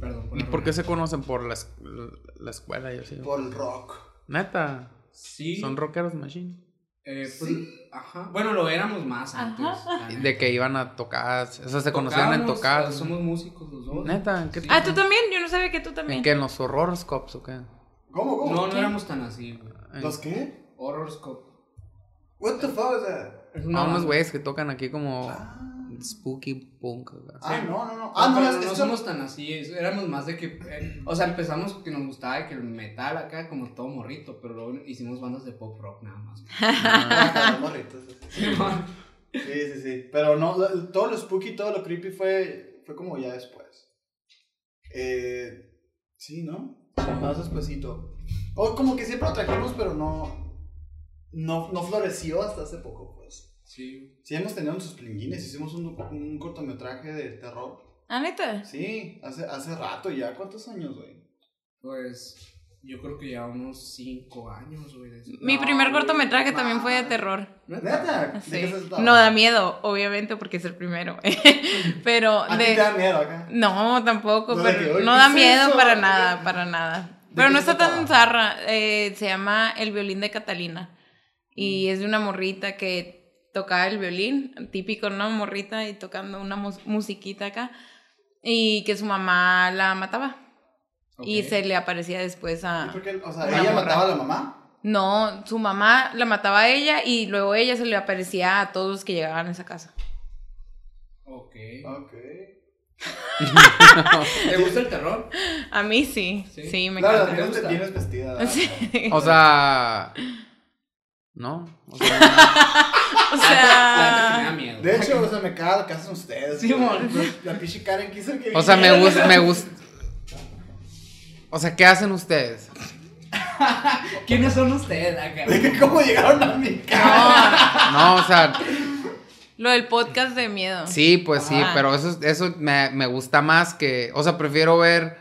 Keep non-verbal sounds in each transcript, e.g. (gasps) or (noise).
Perdón, ¿Y por qué se conocen por la, es- la escuela y así? Por el rock. Neta, Sí. son rockeros machine. eh, pues, Ajá. Bueno, lo éramos más antes. la neta. De que iban a tocar, o sea, se conocían en Tocábamos, tocar. eh, Somos músicos los dos. Neta, ¿en qué, Ah, tú también. Yo no sabía que tú también. ¿en qué? ¿En los horoscopes o qué? ¿Cómo, cómo? No, no éramos tan así, güey. En- ¿Los qué? Horoscope. What the fuck is that? Es Ah, una unos banda. güeyes que tocan aquí como Ah. Spooky punk. acá. Ah, no, no, no. No, Ah, no, es, no es- somos tan así, es- éramos más de que, eh, o sea, empezamos que nos gustaba que el metal acá, como todo morrito, pero luego hicimos bandas de pop rock nada más. Ah, morritos, sí. Sí, sí, sí. Pero no, todo lo spooky, todo lo creepy fue, fue como ya después. Eh, sí, ¿no? Más despuesito. O como que siempre lo trajimos, pero no, no, no floreció hasta hace poco, pues. Sí. Sí, hemos tenido nuestros plinguines, hicimos un, un cortometraje de terror. Ah, neta. Sí, hace, hace rato ya. ¿Cuántos años, güey? Pues yo creo que ya unos 5 años, güey. Mi No, primer güey, cortometraje también fue de terror. ¿Neta? ¿De Sí. No da miedo, obviamente, porque es el primero. (laughs) Pero ¿A ti de. te da miedo acá? No, tampoco, No, de que, pero "Oye, no ¿qué da es miedo eso?" para nada, para nada. ¿De Pero no está tan zarra. eh, se llama El violín de Catalina. Y es de una morrita que tocaba el violín, típico, ¿no? Morrita y tocando una mus- musiquita acá. Y que su mamá la mataba. Y se le aparecía después ¿Y a... por qué? O sea, Una ¿ella morra. mataba a la mamá? No, su mamá la mataba a ella y luego ella se le aparecía a todos los que llegaban a esa casa. Ok. Ok. (laughs) ¿Te gusta el terror? A mí sí, sí, Sí. me Claro, encanta. vienes, gusta? vienes vestida. (laughs) Sí. O sea. No. O sea, (laughs) O sea, miedo. De hecho, o sea, me caga lo que hacen ustedes. Sí. La pinche Karen quiso que. o sea, me gusta, me gusta. O sea, ¿qué hacen ustedes? (laughs) ¿Quiénes son ustedes acá? (laughs) De que ¿Cómo llegaron a mi casa? No, o sea, lo del podcast de miedo. sí, pues sí, pero eso, eso me, me gusta más que. O sea, prefiero ver.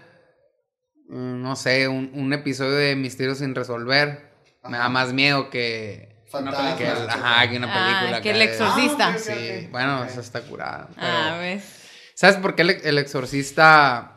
mm, No sé, un, un episodio de Misterios sin resolver. Me da Ajá. más miedo que. Fantasma. que el- ajá, que una Ah, película. que el exorcista. Ah, Sí, bueno, Ok. eso está curada. Pero, Ah, ves. ¿Sabes por qué el, el exorcista?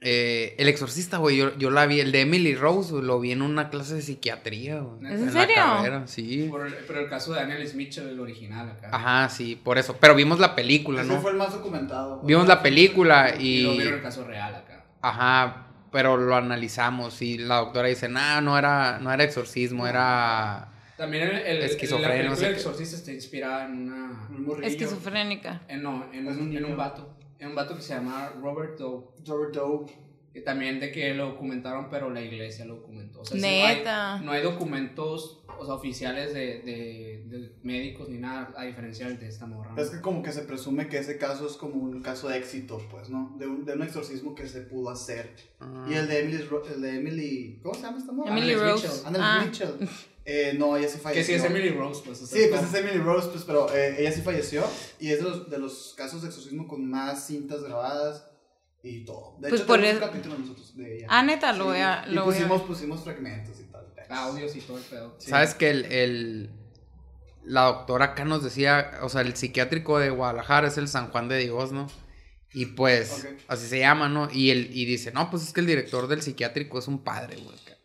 eh, el exorcista, güey, yo, yo la vi, el de Emily Rose, güey, lo vi en una clase de psiquiatría, güey. ¿Es en la serio? carrera, sí. Por el- pero el caso de Daniel Smith, el original acá. Ajá, sí, por eso. Pero vimos la película, Ese ¿no? fue el más documentado. Vimos la película Y lo y. vieron el caso real acá. Ajá, pero lo analizamos y la doctora dice, nah, no era, no era exorcismo, era. También el, el, Esquizofrenia, la no película sé El qué. exorcista está inspirada en una... Un morrillo. Esquizofrénica. En, no, en, un, en un vato. En un vato que se llama Robert Doe. Robert Doe. Que también de que lo documentaron, pero la iglesia lo documentó. O sea, sí, no hay- Neta. No hay, documentos o sea, oficiales de, de, de médicos ni nada, a diferencia del de esta morra. Es que como que se presume que ese caso es como un caso de éxito, pues, ¿no? De un, de un exorcismo que se pudo hacer. ah, Y el de Emily, el de Emily, ¿cómo se llama esta morra? Emily Rose. Mitchell. Ah. Mitchell. Eh, no, ella sí falleció. (laughs) Que sí es Emily Rose, pues. o sea, Sí, pues es Emily Rose, pues, pero eh, ella sí falleció y es de los, de los casos de exorcismo con más cintas grabadas y todo. De Pues hecho, por tenemos el- un capítulo nosotros de ella. Ah, neta, lo Sí, voy a. Y Lo voy a- pusimos, pusimos fragmentos y. Audios y todo el pedo. Sí. ¿Sabes que el, el- la doctora acá nos decía, o sea, el psiquiátrico de Guadalajara es el San Juan de Dios, ¿no? Y pues, así se llama, ¿no? Y, el, y dice, no, pues es que el director del psiquiátrico es un padre, güey. acá".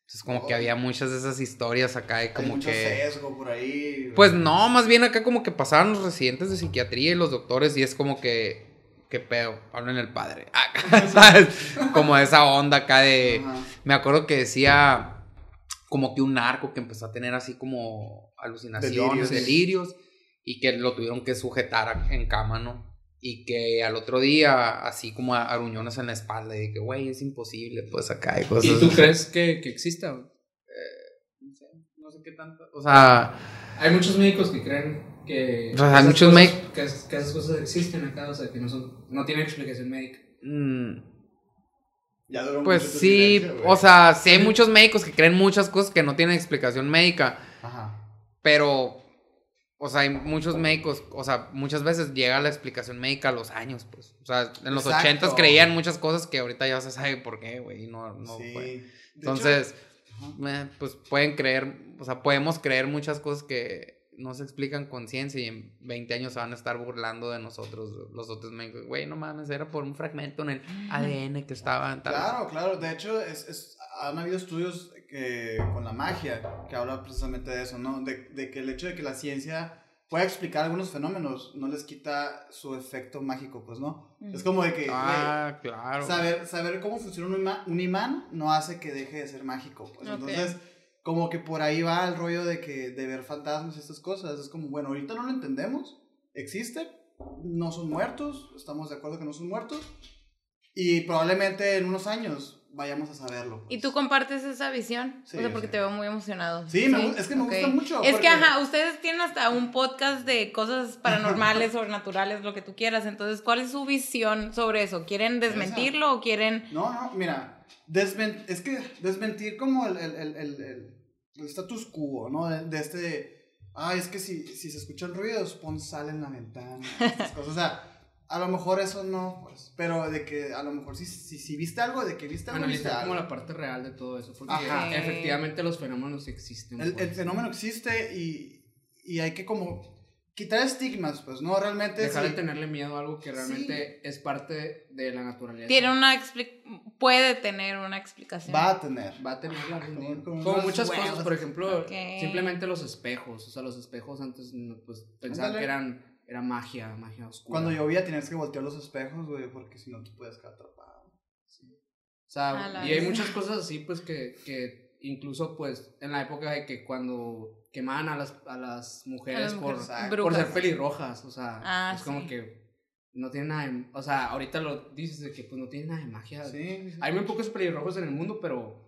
Entonces, como que había muchas de esas historias acá y Hay como mucho que... sesgo por ahí. Pues no, más bien acá como que pasaban los residentes de psiquiatría y los doctores y es como que, qué pedo, hablen el padre. (laughs) Acá, ¿sabes? Como esa onda acá de... Me acuerdo que decía como que un narco que empezó a tener así como alucinaciones, Delirios. delirios, y que lo tuvieron que sujetar en cama, ¿no? Y que al otro día, así como a- aruñones en la espalda, y que, güey, es imposible, pues acá hay cosas. ¿Y tú crees que, que exista? güey? No sé, no sé qué tanto. O sea, Hay muchos médicos que creen que, O sea, hay esas muchos cosas- médicos- que, que esas cosas existen acá, o sea, que no, son, no tienen explicación médica. mm, Ya duró pues sí, silencio, o sea, sí hay muchos médicos que creen muchas cosas que no tienen explicación médica. Ajá. Pero, o sea, hay muchos médicos, o sea, muchas veces llega la explicación médica a los años, pues. O sea, en los ochentas creían muchas cosas que ahorita ya se sabe por qué, güey, no, no sí. fue. Entonces, hecho, eh, pues pueden creer, o sea, podemos creer muchas cosas que, no se explican con ciencia y en 20 años se van a estar burlando de nosotros, los otros médicos. Güey, no mames, era por un fragmento en el ADN que estaba en tal... Claro, claro. De hecho, es, es- han habido estudios que, con la magia que hablan precisamente de eso, ¿no? De, de que el hecho de que la ciencia pueda explicar algunos fenómenos no les quita su efecto mágico, pues, ¿no? Mm. Es como de que, Ah, claro. saber, saber cómo funciona un imán, un imán no hace que deje de ser mágico, pues. Entonces, como que por ahí va el rollo de que de ver fantasmas y estas cosas. Es como, bueno, ahorita no lo entendemos, existe, no son muertos, estamos de acuerdo que no son muertos. Y probablemente en unos años vayamos a saberlo. pues. ¿Y tú compartes esa visión? Sí, o sea, porque sí. te veo muy emocionado. Sí, me gu- es que me ok. gusta mucho, Es porque- que, ajá, ustedes tienen hasta un podcast de cosas (laughs) paranormales, sobrenaturales, lo que tú quieras. Entonces, ¿cuál es su visión sobre eso? ¿Quieren desmentirlo o quieren...? No, no, mira, desmen- es que desmentir como el, el, el, el, el- el status quo, ¿no? De, de este, ah, es que si, si se escuchan ruidos, pon sal en la ventana, estas cosas, o sea, a lo mejor eso no, pues, pero de que a lo mejor si, si, si viste algo, de que viste algo, viste Analizar como algo. la parte real de todo eso. Porque Ajá. efectivamente los fenómenos existen. El, el pues. fenómeno existe y, y hay que como quitar estigmas, pues, ¿no? Realmente Dejar sí. de tenerle miedo a algo que realmente es parte de la naturaleza. Tiene una puede tener una explicación. va a tener. Va a algún día. Como Como muchas huevos. cosas, por ejemplo, simplemente los espejos. O sea, los espejos antes, no, pues, pensaban que eran era magia, magia oscura. Cuando llovía tenías que voltear los espejos, güey, porque si no te puedes quedar atrapado. O sea, y hay muchas cosas así, pues, que, que incluso, pues, en la época de que cuando quemaban a las, a las mujeres, A las por, mujeres por por ser pelirrojas, o sea, Ah, es como sí. que no tiene nada de, o sea, ahorita lo dices de que, pues, no tiene nada de magia. Sí. sí. Hay muy pocos pelirrojos en el mundo, pero...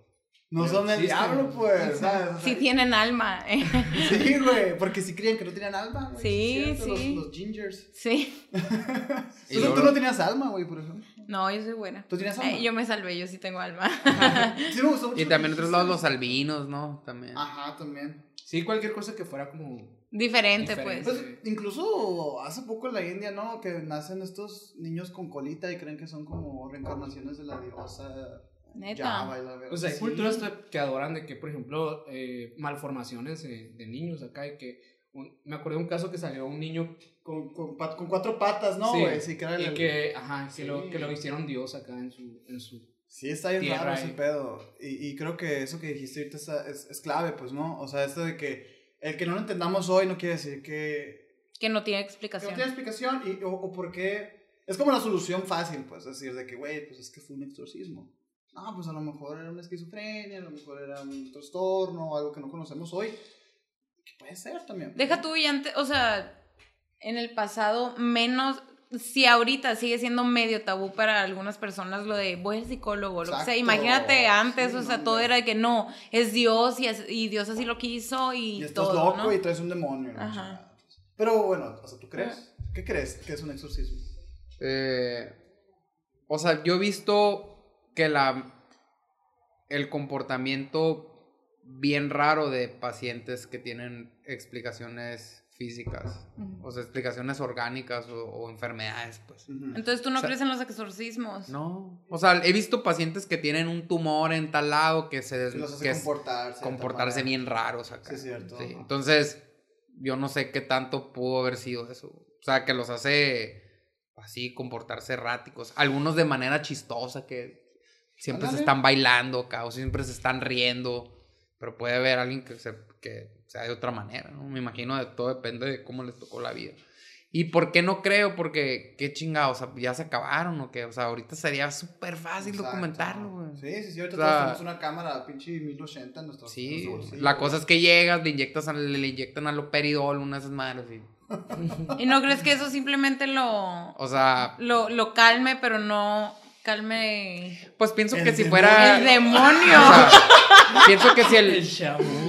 No Pero son del sí, diablo, sí. pues, ¿sabes? O sea, Sí tienen alma. eh. (laughs) Sí, güey, porque si creían que no tenían alma, güey. Sí, sí. Los, los gingers. sí. (laughs) (laughs) Y Tú, luego- tú no tenías alma, güey, por ejemplo. No, yo soy buena. ¿Tú tenías alma? Eh, yo me salvé, yo sí tengo alma. (laughs) Sí, me gustó mucho. Y también otros lados los albinos, ¿no? También. Ajá, también. Sí, cualquier cosa que fuera como... Diferente, Diferente. pues. Pues incluso hace poco en la India, ¿no? Que nacen estos niños con colita y creen que son como reencarnaciones de la diosa Neta. Java y la verdad. O sea, hay Sí. culturas que- que adoran de que, por ejemplo, eh, malformaciones de, de niños acá y que... un- me acuerdo de un caso que salió un niño Con, con, con cuatro patas, ¿no, Sí, güey? Sí, que era y el- que, ajá, que, Sí. lo, que lo hicieron Dios acá en su... En su Sí, está bien raro ese pedo. Y, y creo que eso que dijiste ahorita está- es, es clave, pues, ¿no? O sea, esto de que el que no lo entendamos hoy no quiere decir que, Que no tiene que no explicación. tiene explicación y, o, o por qué. Es como la solución fácil, pues, es decir, de que, güey, pues es que fue un exorcismo. No, pues a lo mejor era una esquizofrenia, a lo mejor era un trastorno, algo que no conocemos hoy. Que puede ser también. Deja tú y antes, o sea, en el pasado menos, si ahorita sigue siendo medio tabú para algunas personas lo de voy al psicólogo, lo que sea, imagínate antes, Sí, o sea, no, todo era de que no, es Dios y, es- y Dios así lo quiso y, Y estás todo, loco ¿no? y traes un demonio. ¿no? Ajá. Pero bueno, o sea, ¿tú crees? ¿Qué crees que es un exorcismo? Eh, o sea, yo he visto que la el comportamiento bien raro de pacientes que tienen explicaciones físicas, o sea, explicaciones orgánicas o, o enfermedades, pues. Entonces tú no O sea, crees en los exorcismos. No, o sea, he visto pacientes que tienen un tumor en tal lado que se los hace que comportarse. bien raros acá. Sí, es cierto. Sí, Entonces, yo no sé qué tanto pudo haber sido eso. O sea, que los hace así comportarse erráticos. Algunos de manera chistosa, que siempre se están bailando acá o siempre se están riendo. Pero puede haber alguien que, se, que sea de otra manera, ¿no? Me imagino de todo depende de cómo les tocó la vida. ¿Y por qué no creo? Porque, qué chingados, o sea, ya se acabaron o qué. O sea, ahorita sería súper fácil Exacto. documentarlo, güey. Sí, sí, sí. Ahorita O sea, todos tenemos una cámara pinche 1080 en nuestro Sí, la cosa es que llegas, le inyectas, al- le inyectan aloperidol, una de esas madres y... (laughs) ¿Y no crees que eso simplemente lo, O sea, lo, lo calme, pero no calme pues pienso El que si demonio. fuera... el o demonio? sea, pienso que si el...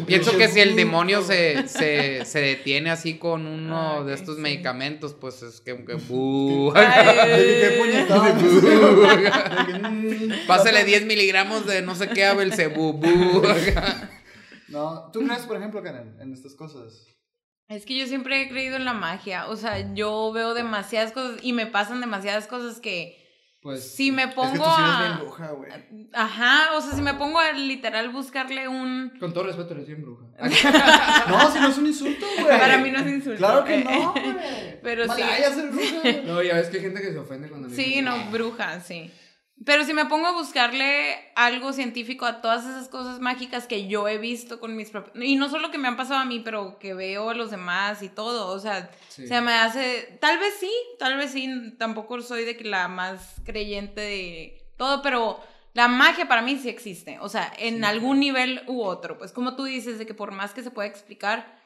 Pienso que si el demonio se, se, se detiene así con uno de estos sí. medicamentos, pues es que... que buh. Ay. ¿Qué puñetón? (laughs) (laughs) Pásale 10 miligramos de no sé qué a Belcebú. (laughs) No, ¿tú crees, por ejemplo, Karen, en estas cosas? Es que yo siempre he creído en la magia. O sea, yo veo demasiadas cosas y me pasan demasiadas cosas que Pues. si me Es que pongo tú sí eres bien a... bruja, güey. Ajá, o sea, si me pongo a literal buscarle un... Con todo respeto, eres bien bruja. (laughs) (laughs) No, si no es un insulto, güey. Para mí no es insulto. Claro que Eh, no, güey. Pero sí. Malaya ser bruja. (laughs) No, ya ves que hay gente que se ofende cuando Sí, no, bruja, sí. Pero si me pongo a buscarle algo científico a todas esas cosas mágicas que yo he visto con mis propios... Y no solo que me han pasado a mí, pero que veo a los demás y todo. O sea, Sí. se me hace... Tal vez sí, tal vez sí. Tampoco soy de que la más creyente de todo, pero la magia para mí sí existe. O sea, en Sí. algún nivel u otro. Pues como tú dices, de que por más que se pueda explicar,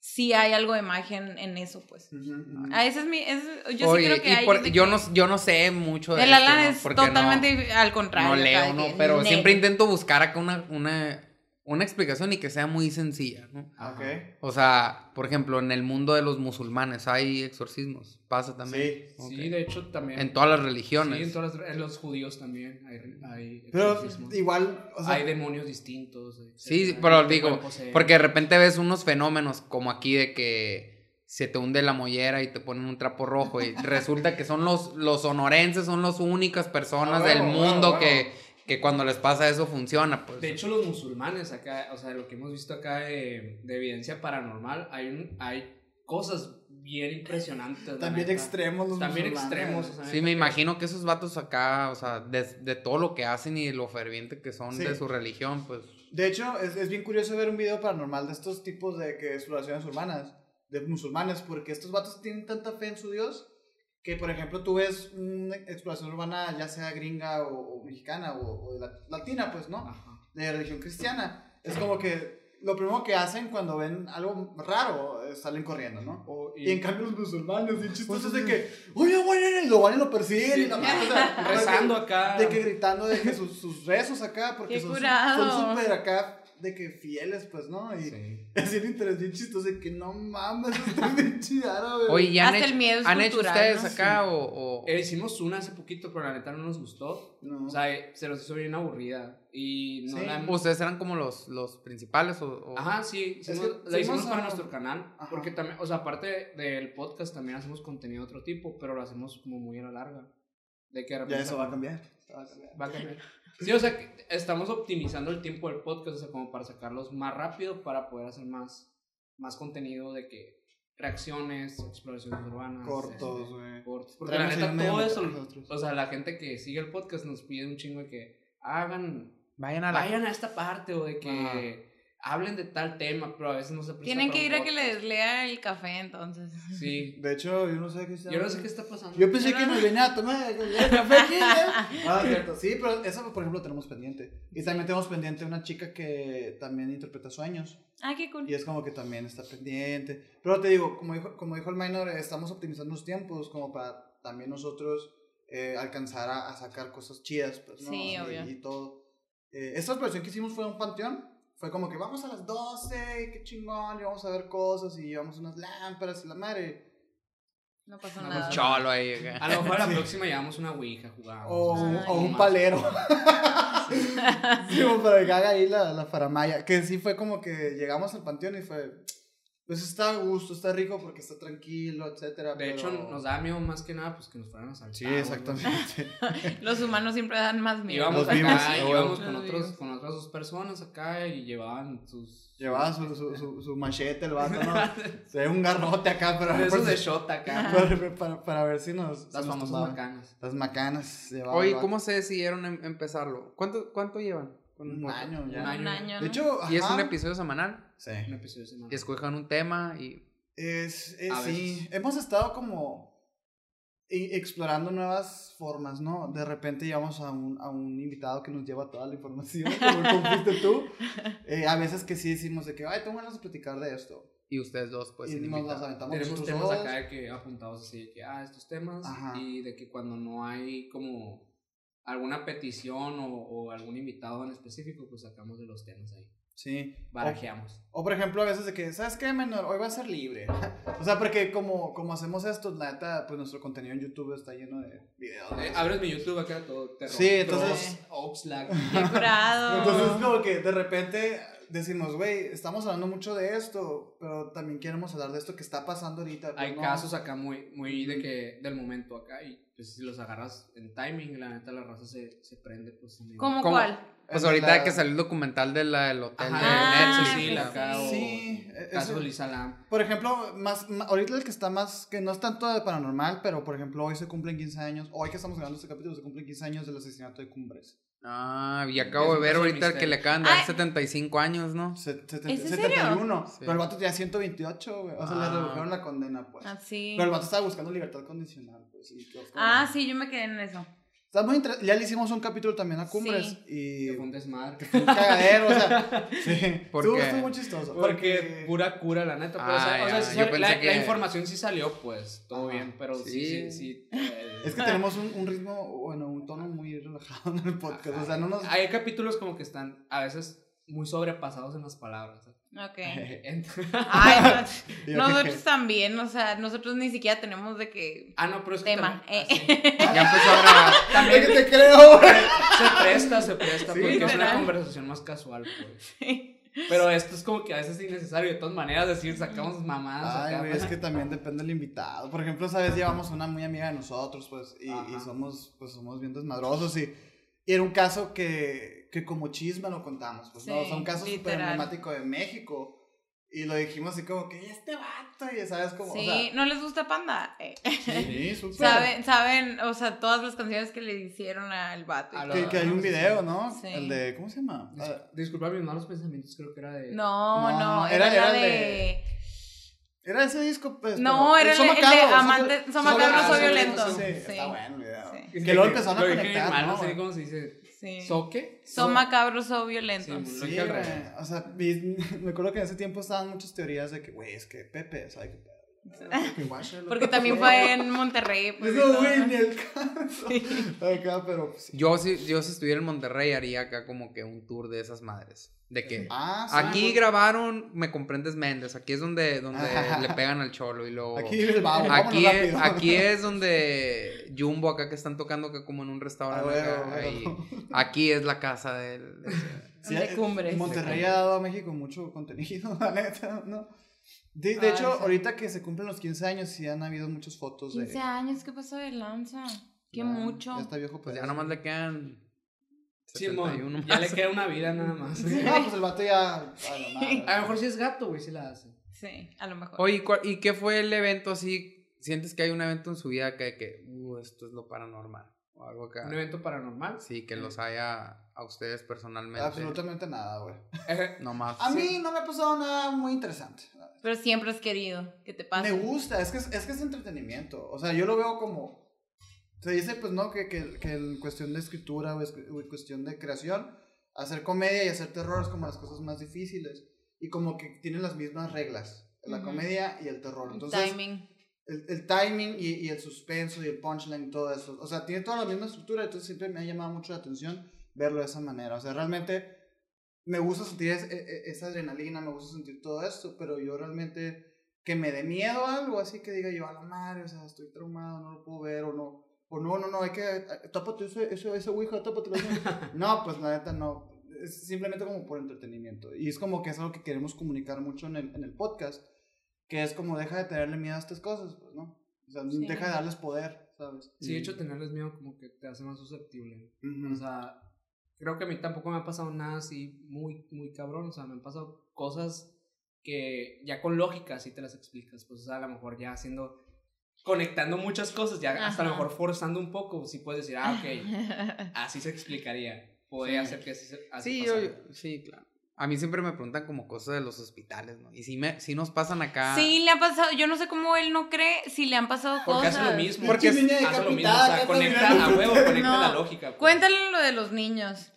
sí hay algo de magia en, en eso, pues. Ujú. Ah, ese es mi... ese- yo Oye, sí creo que hay... por- yo, que- no, yo no sé mucho de el esto, Alan ¿no? es Porque no- totalmente al contrario. No leo, ¿no? Pero siempre intento buscar acá una, una, una explicación y que sea muy sencilla, ¿no? Ajá. Ok. O sea, por ejemplo, en el mundo de los musulmanes hay exorcismos, pasa también. Sí. Sí, de hecho también. En todas las Sí, religiones. en, todas las- en los judíos también hay, hay Pero exorcismos. igual, o sea, hay demonios distintos. Sí, pero digo, porque de repente ves unos fenómenos como aquí de que se te hunde la mollera y te ponen un trapo rojo y resulta que son los, los sonorenses, son las únicas personas Ah, del mundo que. Que cuando les pasa eso funciona, pues. De hecho, los musulmanes acá, o sea, lo que hemos visto acá de, de evidencia paranormal, hay, un, hay cosas bien impresionantes. también neta. extremos los También musulmanes. extremos. o sea, Sí, me imagino que esos vatos acá, o sea, de, de todo lo que hacen y lo ferviente que son Sí. de su religión, pues. De hecho, es, es bien curioso ver un video paranormal de estos tipos de que exploraciones urbanas, de musulmanes, porque estos vatos tienen tanta fe en su Dios que, por ejemplo, tú ves una exploración urbana, ya sea gringa o, o mexicana o, o la- latina, pues, ¿no? Ajá. De religión cristiana. Es como que lo primero que hacen cuando ven algo raro, eh, salen corriendo, ¿no? O- Y en cambio los musulmanes, bien chistosos Pues, de que, oye, oye, y lo van y lo persiguen Sí, y la madre, o sea, rezando de que- acá. De que gritando de que sus, sus rezos acá, porque Qué son súper acá, de que fieles, pues, ¿no? Y Sí. (laughs) es bien interesante, bien chistoso, de que no mames, está bien (laughs) chidara, güey. Oye, ¿ya han, Hasta hecho, el miedo es ¿han hecho ustedes ¿no? acá o, o- Eh, hicimos una hace poquito, pero la neta no nos gustó. No. O sea, eh, se nos hizo bien aburrida. Y no Sí. la ustedes eran como los, los principales o, o- Ajá, sí, hicimos- que la hicimos para a- nuestro canal. Ajá. Porque también, o sea, aparte del podcast, también hacemos contenido de otro tipo, pero lo hacemos como muy a la larga. De que de ya repente eso va a cambiar. eso va a cambiar. Va a cambiar. Sí, o sea, que estamos optimizando el tiempo del podcast, o sea, como para sacarlos más rápido, para poder hacer más, más contenido de que reacciones, exploraciones urbanas. Cortos, güey. cortos. Porque la neta, todo eso, nosotros. o sea, la gente que sigue el podcast nos pide un chingo de que hagan, Vayan a la... vayan a esta parte o de que hablen de tal tema, pero a veces no se presta Tienen que ir a que les lea el café, entonces. Sí. (laughs) De hecho, yo no sé qué está Yo no sé qué está pasando. Yo pensé que nos venía a tomar el café aquí, ¿eh? (laughs) Ah, cierto. Sí, pero eso, por ejemplo, tenemos pendiente. Y también tenemos pendiente una chica que también interpreta sueños. Ah, qué cool. Y es como que también está pendiente. Pero te digo, como dijo, como dijo el minor, estamos optimizando los tiempos como para también nosotros eh, alcanzar a, a sacar cosas chidas, pues, ¿no? Sí, y, obvio. y todo. Eh, esta operación que hicimos fue un panteón. Fue como que vamos a las 12, qué chingón, y vamos a ver cosas, y llevamos unas lámparas y la madre. No pasó No, nada. pues, Cholo ahí. A lo mejor a la Sí. próxima llevamos una ouija, jugamos. O, un- Ay. o un Más. palero. (laughs) sí, para que haga ahí la, la faramaya. Que sí fue como que llegamos al panteón y fue. Pues está a gusto, está rico porque está tranquilo, etcétera. De hecho, nos da miedo más que nada pues que nos fueran a saltar. Sí, exactamente. (laughs) Los humanos siempre dan más miedo. Íbamos vimos, acá, lo íbamos con, otros, vimos. con otras dos personas acá y llevaban sus... Llevaba su, su, su, su machete el vato, ¿no? (laughs) Se ve un garrote acá para, de para, shot acá. (laughs) para, para- para ver si nos. Las famosas macanas. Las macanas. Oye. ¿cómo se decidieron em- empezarlo? ¿Cuánto, cuánto llevan? Un año ya. Un año. De ¿no? hecho, Y es un episodio semanal. Sí. Un episodio de semana. Y escojan un tema y... Es, es- sí, veces. hemos estado como explorando nuevas formas, ¿no? De repente llevamos a un, a un invitado que nos lleva toda la información, como, fuiste tú. (laughs) Eh, a veces que sí decimos de que, ay, tengo ganas de platicar de esto. Y ustedes dos, pues, y nos las aventamos Tenemos temas dos. acá de que apuntados así, de que, ah, estos temas. Ajá. Y de que cuando no hay como alguna petición o, o algún invitado en específico, pues sacamos de los temas ahí. Sí. Barajeamos. O por ejemplo, a veces de que, ¿sabes qué, menor? Hoy va a ser libre. (laughs) o sea, porque como, como hacemos esto, la neta, pues nuestro contenido en YouTube está lleno de videos. Eh, abres mi YouTube acá todo terror. Sí, entonces- Oxlack. Qué curado. Entonces, como que de repente decimos, güey, estamos hablando mucho de esto, pero también queremos hablar de esto que está pasando ahorita. Hay ¿no? casos acá muy, muy de que, del momento acá y pues si los agarras en timing, la neta la raza se, se prende pues también. ¿Cómo, ¿Cómo? cuál? Pues El ahorita la- que salió el documental de la- del hotel Ajá, de Ah, Netflix. sí, sí, la acá o sí, e- caso Lisa Lam. Por ejemplo, más, ma- ahorita el que está más, que no es tanto de paranormal, pero por ejemplo, hoy se cumplen 15 años, hoy que estamos grabando este capítulo, se cumplen 15 años del asesinato de Cumbres. Ah, y acabo de ver ahorita que le acaban de dar Ay. 75 años, ¿no? Se- ¿Es en 71, Sí. pero el vato tenía 128, güey. O sea, le Ah. redujeron la condena, pues. Ah, sí. Pero el vato estaba buscando libertad condicional, pues. y todo como- Ah, sí, yo me quedé en eso. Está muy inter- Ya le hicimos un capítulo también a Cumbres Sí. y. Que fue un desmadre. Un cagadero, o sea. (laughs) Sí. ¿Por estuvo, qué? estuvo muy chistoso. Porque pura cura, la neta. Pero, o sea, Ah, o sea, sí yo la, que- la información sí salió, pues, todo Ajá. bien. Pero sí, sí, Sí. sí. (laughs) eh, Es que tenemos un, un ritmo, bueno, un tono muy relajado en el podcast. O sea, no nos. Hay capítulos como que están a veces muy sobrepasados en las palabras. Ok. (laughs) Ent- Ay, no, (laughs) que- nosotros también, o sea, nosotros ni siquiera tenemos de que ah, no, pero es que tema. también- eh. ah, (laughs) Ya empezó a grabar. sí. También te creo, güey. se presta, se presta, Sí, porque es una conversación más casual, pues. Pero esto es como que a veces es innecesario. De todas maneras, decir, sacamos mamadas. Ay, acá, güey, es que también depende del invitado. Por ejemplo, sabes, llevamos una muy amiga de nosotros, pues, y, y somos, pues, somos bien desmadrosos y, y era un caso que, que como chisme lo contamos, pues, ¿no? O sea, un caso súper emblemático de México. Y lo dijimos así como que, "¿Y este vato, y sabes como, Sí, o sea, ¿no les gusta Panda? Eh, sí, (laughs) súper. ¿Saben, saben, o sea, todas las canciones que le hicieron al vato. A. Que, que hay un video, ¿no? Sí. El de, ¿cómo se llama? Dis- Disculpa mis malos pensamientos, creo que era de. No, No, no, era- era, el de... de- Era ese disco, pues. No, era el, el de Amante, Son soy- violento. Sí, Sí, está bueno. Que luego empezaron a conectar, mal, ¿no, No sé cómo se dice. sí. ¿Soque? Son macabros, soy violentos. Sí. O sea, (laughs) me acuerdo que en ese tiempo estaban muchas teorías de que, güey, es que Pepe, ¿sabes Que Porque que también fue en Monterrey. (laughs) Pues, Eso, güey, ni el caso. (laughs) Acá, pero pues, sí. Yo si, yo si estuviera en Monterrey haría acá como que un tour de esas madres. De que Ah, sí. aquí grabaron Me Comprendes Méndez, aquí es donde, donde (laughs) le pegan al cholo y luego... Aquí el babo. Aquí es, rápido. aquí es donde Jumbo acá que están tocando acá como en un restaurante. Ah, acá. Aquí es la casa del... Sí, de eh, cumbres. Monterrey ha dado a México mucho contenido, la neta, ¿no? De, de Ah, hecho, sí. ahorita que se cumplen los 15 años, sí han habido muchas fotos de. 15 años, ¿qué pasó de lanza? Qué mucho. Ya está viejo, Pues ya nomás le quedan... Simón, 71 ya le queda una vida nada más. (laughs) No, pues el vato ya. a la madre. A lo mejor si es gato, güey, si la hace. Sí, a lo mejor. Oye, ¿y cuál- ¿y qué fue el evento así? ¿Sientes que hay un evento en su vida que, que uh, esto es lo paranormal? O algo acá. Un evento paranormal. Sí, que los haya a ustedes personalmente. Absolutamente nada, güey. No más. A mí no me ha pasado nada muy interesante. Pero siempre has querido que te pase. Me gusta, es que es, es que es entretenimiento. O sea, yo lo veo como. Se dice, pues, ¿no? Que, que, que en cuestión de escritura o, es- o en cuestión de creación, hacer comedia y hacer terror es como las cosas más difíciles. Y como que tienen las mismas reglas: la Ujú. comedia y el terror. El Entonces, timing. el, el timing y, y el suspenso y el punchline y todo eso. O sea, tiene toda la misma estructura, entonces siempre me ha llamado mucho la atención verlo de esa manera. O sea, realmente me gusta sentir es- e- e- esa adrenalina, me gusta sentir todo esto, pero yo realmente que me dé miedo a algo, así que diga yo, a la madre, o sea, estoy traumado, no lo puedo ver, o no, o no, no, no, hay que, tápate ese, ese, ese ouija, tápate (laughs) No, pues la neta no, es simplemente como por entretenimiento. Y es como que es algo que queremos comunicar mucho en el, en el podcast, que es como deja de tenerle miedo a estas cosas, pues, ¿no? O sea, Sí. deja de darles poder, ¿sabes? Sí, de hecho, tenerles miedo como que te hace más susceptible. Ujú. O sea, creo que a mí tampoco me ha pasado nada así muy, muy cabrón. O sea, me han pasado cosas que ya con lógica sí te las explicas. Pues, o sea, a lo mejor ya haciendo, conectando muchas cosas, ya hasta a lo mejor forzando un poco, sí puedes decir, ah, ok, (laughs) así se explicaría. Podría Sí. ser que así se así Sí, yo- sí, claro. A mí siempre me preguntan como cosas de los hospitales, ¿no? Y si, me, si nos pasan acá. Sí, le ha pasado. Yo no sé cómo él no cree si le han pasado Porque cosas. hace lo mismo. Porque hace lo mismo. O sea, conecta a huevo, conecta No. la lógica. pues. Cuéntale lo de los niños.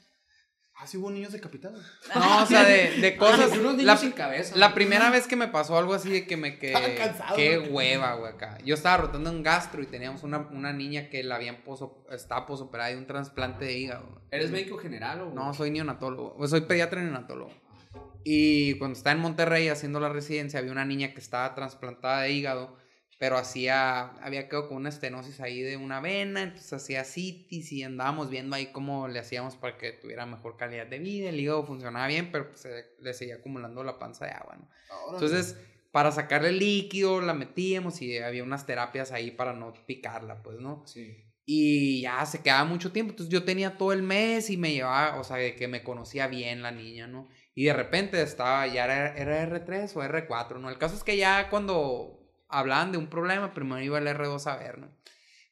Ah, sí hubo niños decapitados. (laughs) No, o sea, de, de (laughs) cosas. Ay, unos niños la, sin cabeza. la primera vez que me pasó algo así de que me quedé. Cansado, Qué güey. hueva, güey, acá. Yo estaba rotando un gastro y teníamos una, una niña que la habían poso, estaba posoperada de un trasplante de hígado. ¿Eres médico general o...? No, soy neonatólogo. o Soy pediatra neonatólogo. Y cuando estaba en Monterrey haciendo la residencia, había una niña que estaba trasplantada de hígado, pero hacía, había quedado con una estenosis ahí de una vena, entonces hacía citis y andábamos viendo ahí cómo le hacíamos para que tuviera mejor calidad de vida, el hígado funcionaba bien, pero pues, se le seguía acumulando la panza de agua, ¿no? Entonces, para sacarle el líquido, la metíamos y había unas terapias ahí para no picarla, pues, ¿no? Sí. Y ya se quedaba mucho tiempo. Entonces yo tenía todo el mes y me llevaba, o sea, de que me conocía bien la niña, ¿no? Y de repente estaba, ya era, era R3 o R4, ¿no? El caso es que ya cuando hablaban de un problema, primero iba el R2 a ver, ¿no?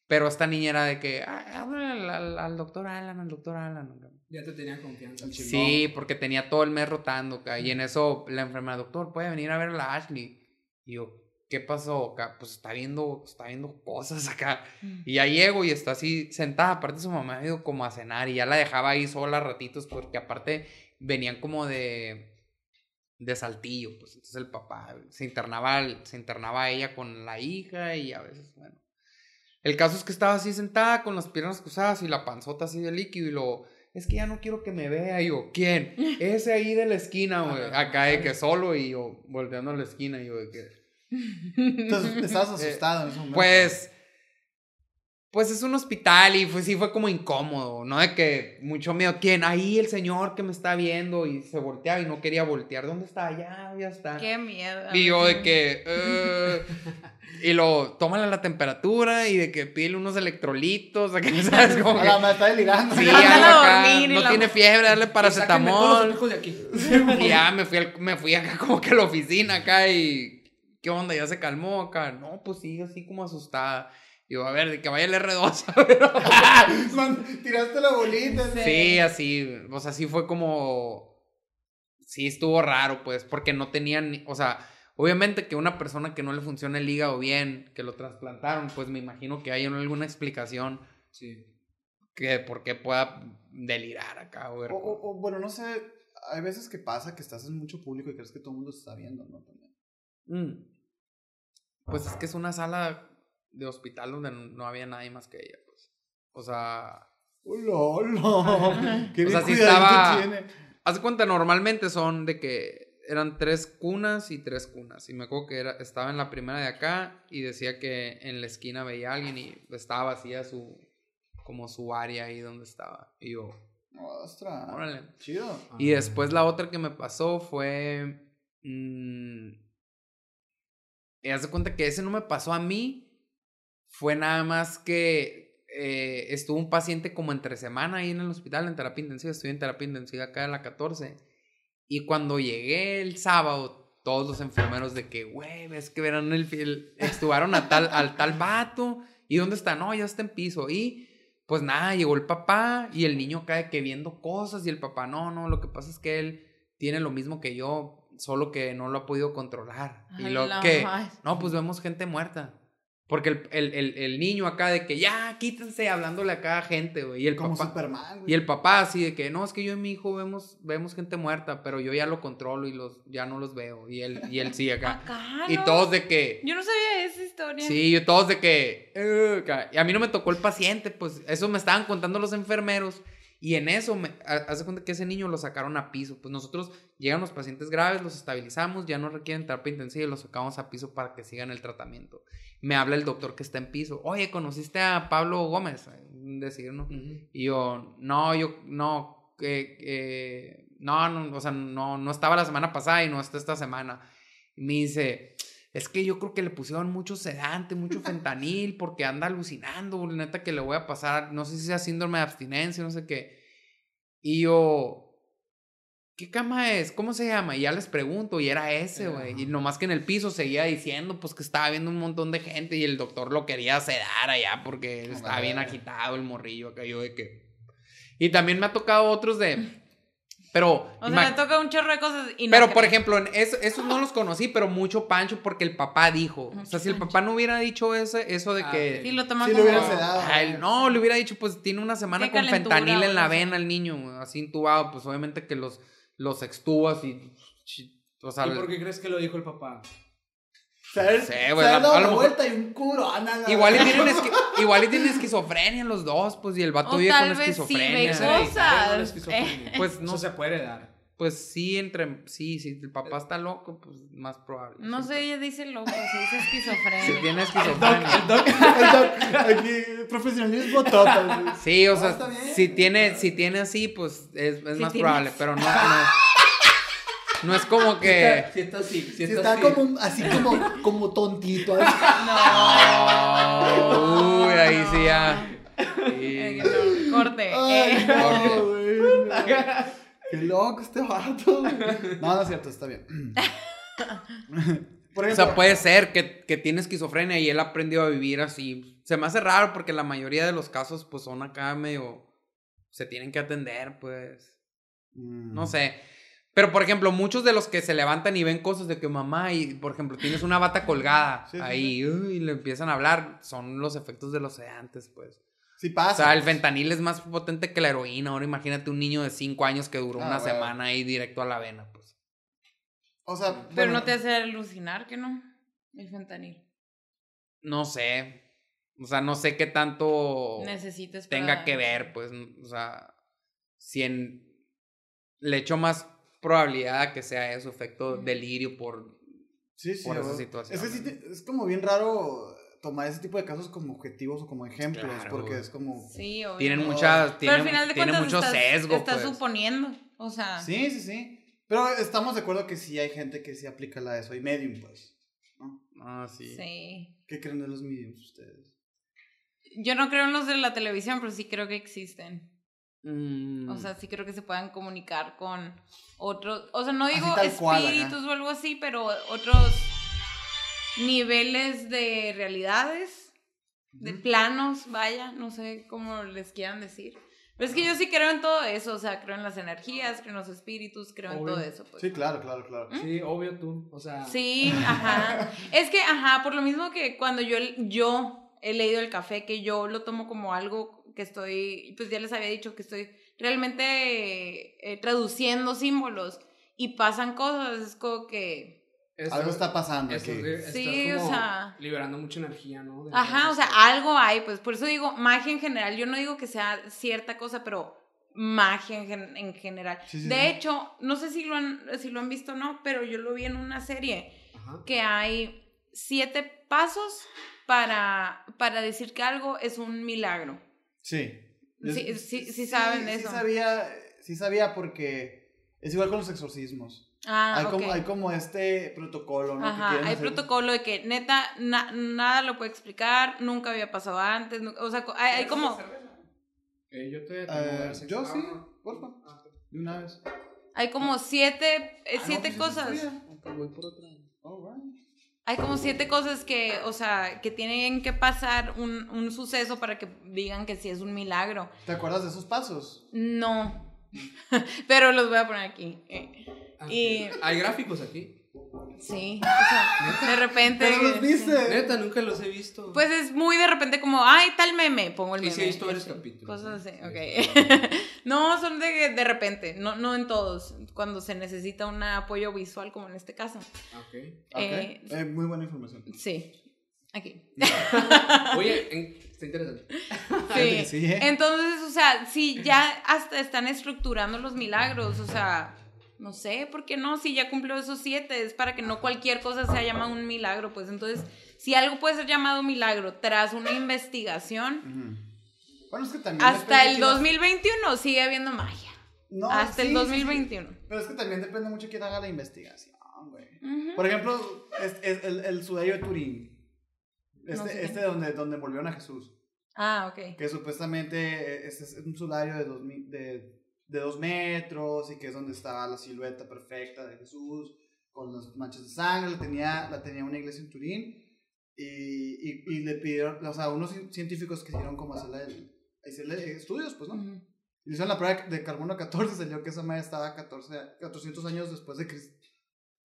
Pero esta niña era de que, "Ah, háblale al, al- al doctor Alan, al doctor Alan. ¿no? Ya te tenía confianza. El. Sí, porque tenía todo el mes rotando, acá, Y en eso la enfermera, doctor, puede venir a ver a la Ashley. Y yo, ¿qué pasó acá? Pues está viendo, está viendo cosas acá. Y ya llego y está así sentada. Aparte, su mamá ha ido como a cenar y ya la dejaba ahí sola ratitos porque aparte venían como de de saltillo, pues entonces el papá se internaba, se internaba ella con la hija y a veces, bueno. El caso es que estaba así sentada con las piernas cruzadas y la panzota así de líquido y lo es que ya no quiero que me vea. Y yo, ¿quién? (laughs) Ese ahí de la esquina, güey. Acá de que solo y yo volteando a la esquina y yo de que. (laughs) (laughs) Entonces estabas asustado en ese momento. Pues, pues es un hospital y pues sí fue como incómodo, ¿no? De que mucho miedo. ¿Quién? Ahí el señor que me está viendo y se volteaba y no quería voltear. ¿Dónde está? Ya, ya está. Qué miedo. Y yo de que... (laughs) "Eh", y lo, tómale la temperatura y de que pídele unos electrolitos, o que, (laughs) ¿sabes? Como A que, la me está delirando. sí, (laughs) a acá, no la- tiene fiebre, todos los paracetamol. de aquí. Y ya me fui, al- me fui acá como que a la oficina acá y... ¿Qué onda? ¿Ya se calmó acá? No, pues sí, así como asustada. Y yo, a ver, de que vaya el R2. (laughs) a ver. Man, tiraste la bolita. Sí. sí, así, o sea, sí fue como... Sí, estuvo raro, pues, porque no tenían, o sea, obviamente que una persona que no le funciona el hígado bien, que lo trasplantaron, pues me imagino que hay alguna explicación Sí. que por qué pueda delirar acá, güey. O, o- o, bueno, no sé. Hay veces que pasa que estás en mucho público y crees que todo el mundo te está viendo, ¿no? También. Mm. Pues es que es una sala de hospital donde no había nadie más que ella, pues. O sea, Hola, hola. Qué O sea, sí estaba- tiene. haz de cuenta, normalmente son de que eran tres cunas y tres cunas. Y me acuerdo que era, estaba en la primera de acá y decía que en la esquina veía a alguien y estaba vacía su, como su área ahí donde estaba. Y yo, Ostras. órale. Chido. Y después la otra que me pasó fue. mm, y haz de cuenta que ese no me pasó a mí. Fue nada más que eh, estuvo un paciente como entre semana ahí en el hospital en terapia intensiva. Estuve en terapia intensiva acá en la 14. Y cuando llegué el sábado, todos los enfermeros de que, güey, ves que verán el, el estuvieron a tal, al tal vato. ¿Y dónde está? No, ya está en piso. Y pues nada, llegó el papá y el niño cae que viendo cosas y el papá, no, no, lo que pasa es que él tiene lo mismo que yo, solo que no lo ha podido controlar. y Ay, lo la que, madre. no, pues vemos gente muerta. Porque el, el, el, el niño acá de que ya, quítense hablándole acá a gente, güey. Y el Como papá. Superman, güey. Y el papá así de que, no, es que yo y mi hijo vemos, vemos gente muerta, pero yo ya lo controlo y los, ya no los veo. Y él, y él sí acá. Acá, y ¿no? todos de que, Yo no sabía esa historia. Sí, yo todos de que. Y a mí no me tocó el paciente, pues eso me estaban contando los enfermeros. Y en eso, me, ha- haz de cuenta que ese niño lo sacaron a piso. Pues nosotros llegan los pacientes graves, los estabilizamos, ya no requieren terapia intensiva y los sacamos a piso para que sigan el tratamiento. Me habla el doctor que está en piso. Oye, ¿conociste a Pablo Gómez? Decir, ¿no? Y yo, no, yo, no, que, que- no, no, o sea, no, no estaba la semana pasada y no está esta semana. Y me dice, es que yo creo que le pusieron mucho sedante, mucho fentanil, porque anda alucinando, neta que le voy a pasar, no sé si sea síndrome de abstinencia, no sé qué. Y yo, ¿qué cama es? ¿Cómo se llama? Y ya les pregunto, y era ese, güey. Y nomás que en el piso seguía diciendo, pues que estaba viendo un montón de gente y el doctor lo quería sedar allá porque estaba bien agitado el morrillo acá. Yo de que. Y también me ha tocado otros de. Pero. O sea, me toca un chorro de cosas y no pero, por ejemplo, en eso, esos no los conocí, pero mucho Pancho porque el papá dijo. o sea, si el Pancho. papá no hubiera dicho ese, eso de Ah, que. Sí, lo toman Sí, lo hubiera sedado. a él, no, le hubiera dicho, pues tiene una semana con fentanil en la vena el niño, así intubado, pues obviamente que los, los extubas y. O sea, ¿Y por qué crees que lo dijo el papá? ¿Sabes? Sí, Se güey, han a- dado a lo la mejor- vuelta y un curo. la- igual, y tienen (laughs) esqui- igual y tienen esquizofrenia los dos, pues, y el vato vive con esquizofrenia. cosas. esquizofrenia. Pues no Eso se puede heredar. Pues sí, entre. Sí, si el papá está loco, pues más probable. No sé, ella dice loco, se dice Si esquizofrenia. tiene esquizofrenia. El doc, (laughs) el doc, aquí, profesionalismo total. Sí, o sea, si tiene, si tiene así, pues es, más tiene probable, pero no, (laughs) no, es como que. Si está así, si Si está, está así. como, así como, como tontito. así. No, uy, ahí sí ya. Sí. que no, Corte. Ay, eh. no, güey. no. Qué loco este vato. güey. No, no es cierto, está bien. Por O sea, puede ser que, que tiene esquizofrenia y él aprendió a vivir así. Se me hace raro porque la mayoría de los casos, pues son acá medio. Se tienen que atender, pues. Mm. No sé. Pero, por ejemplo, muchos de los que se levantan y ven cosas de que mamá, y por ejemplo, tienes una bata colgada Sí, sí, ahí uy, y le empiezan a hablar, son los efectos de los sedantes, pues. Sí O pasa. sea, el fentanil es más potente que la heroína. Ahora imagínate un niño de 5 años que duró Ah, una bueno. semana ahí directo a la vena, pues. O sea, Pero no te hace alucinar, que no? El fentanil. No sé. O sea, no sé qué tanto Necesitas tenga para- que ver, pues. O sea, si en. Le echo más probabilidad que sea eso, efecto delirio por. Sí, sí. por esa situación, Es que sí ¿no? te- es como bien raro tomar ese tipo de casos como objetivos o como ejemplos, Claro, porque es como... Sí, obvio. Tienen muchas. Pero al final de tienen cuentas mucho estás, sesgo, estás pues. suponiendo. O sea, Sí, sí, sí. Pero estamos de acuerdo que sí hay gente que sí aplica la de soy medium, pues. ¿no? Ah, sí. sí. ¿Qué creen de los mediums ustedes? Yo no creo en los de la televisión, pero sí creo que existen. Mm, O sea, sí creo que se puedan comunicar con otros. O sea, no digo cual, espíritus o algo así, pero otros niveles de realidades, de planos, vaya, no sé cómo les quieran decir. Pero es que yo sí creo en todo eso, o sea, creo en las energías, creo en los espíritus, creo en todo eso. Pues. Sí, claro, claro, claro. Sí, obvio tú. O sea. Sí, ajá. (laughs) Es que, ajá, por lo mismo que cuando yo, yo he leído el café, que yo lo tomo como algo que estoy, pues ya les había dicho que estoy realmente eh, traduciendo símbolos y pasan cosas, es como que, eso- Algo está pasando eso, aquí. estás Sí, o sea- Liberando mucha energía, ¿no? De- ajá, o sea, algo hay, pues por eso digo magia en general, yo no digo que sea cierta cosa, pero magia en, gen- en general. Sí, sí, de sí. hecho, no sé si lo, han, si lo han visto o no, pero yo lo vi en una serie Ajá. que hay siete pasos para, para decir que algo es un milagro. Sí. Yo- Sí, sí- sí saben sí eso. sabía, sí sabía porque es igual con los exorcismos. Ah, hay, ok. como, hay como este protocolo, ¿no? Que Ajá, quieren hay hacer- protocolo de que neta na- nada lo puede explicar, nunca había pasado antes, nu- o sea, hay, hay como Eh, yo te verse. yo sí, no. porfa. Ah. De una vez. hay como siete eh, Ah, no, siete pues esa cosas. voy por otra. Alright. Hay como siete cosas que, o sea, que tienen que pasar un, un suceso para que digan que sí es un milagro. ¿Te acuerdas de esos pasos? No. (laughs) Pero los voy a poner aquí. eh. Ah, Y-. Hay gráficos aquí. Sí, o sea, de repente. ¿Pero los viste? Neta, nunca los he visto. Pues es muy de repente como, ay, tal meme, pongo el Y meme. sí he visto varios capítulos, Cosas así, Sí, ok. (laughs) no, son de, de repente, no, no en todos, cuando se necesita un apoyo visual como en este caso. Ok. Ok. Eh, Eh, muy buena información. Sí, aquí. (laughs) Oye, (laughs) en- está interesante. Sí. sí, ¿eh? Entonces, o sea, si ya hasta están estructurando los milagros, o sea, no sé, ¿por qué no? Si ya cumplió esos siete, es para que no cualquier cosa sea llamada un milagro, pues entonces, si algo puede ser llamado milagro tras una investigación. Bueno, es que también. hasta el quién la- 2021 sigue habiendo magia. No, hasta el sí, sí, sí. 2021. Pero es que también depende mucho quién haga la investigación, güey. Por ejemplo, es, es el, el sudario de Turín. Este, No sé qué. este donde, donde envolvieron a Jesús. Ah, ok. Que supuestamente este es un sudario de de, de dos metros y que es donde estaba la silueta perfecta de Jesús con las manchas de sangre. La tenía, la tenía una iglesia en Turín y, y, y le pidieron, o sea, unos ci- científicos quisieron como hacerle, el- hacerle estudios, pues, ¿no? Ujú. Y hicieron la prueba de carbono 14, salió que esa madre estaba 14, 400 años después de Cristo.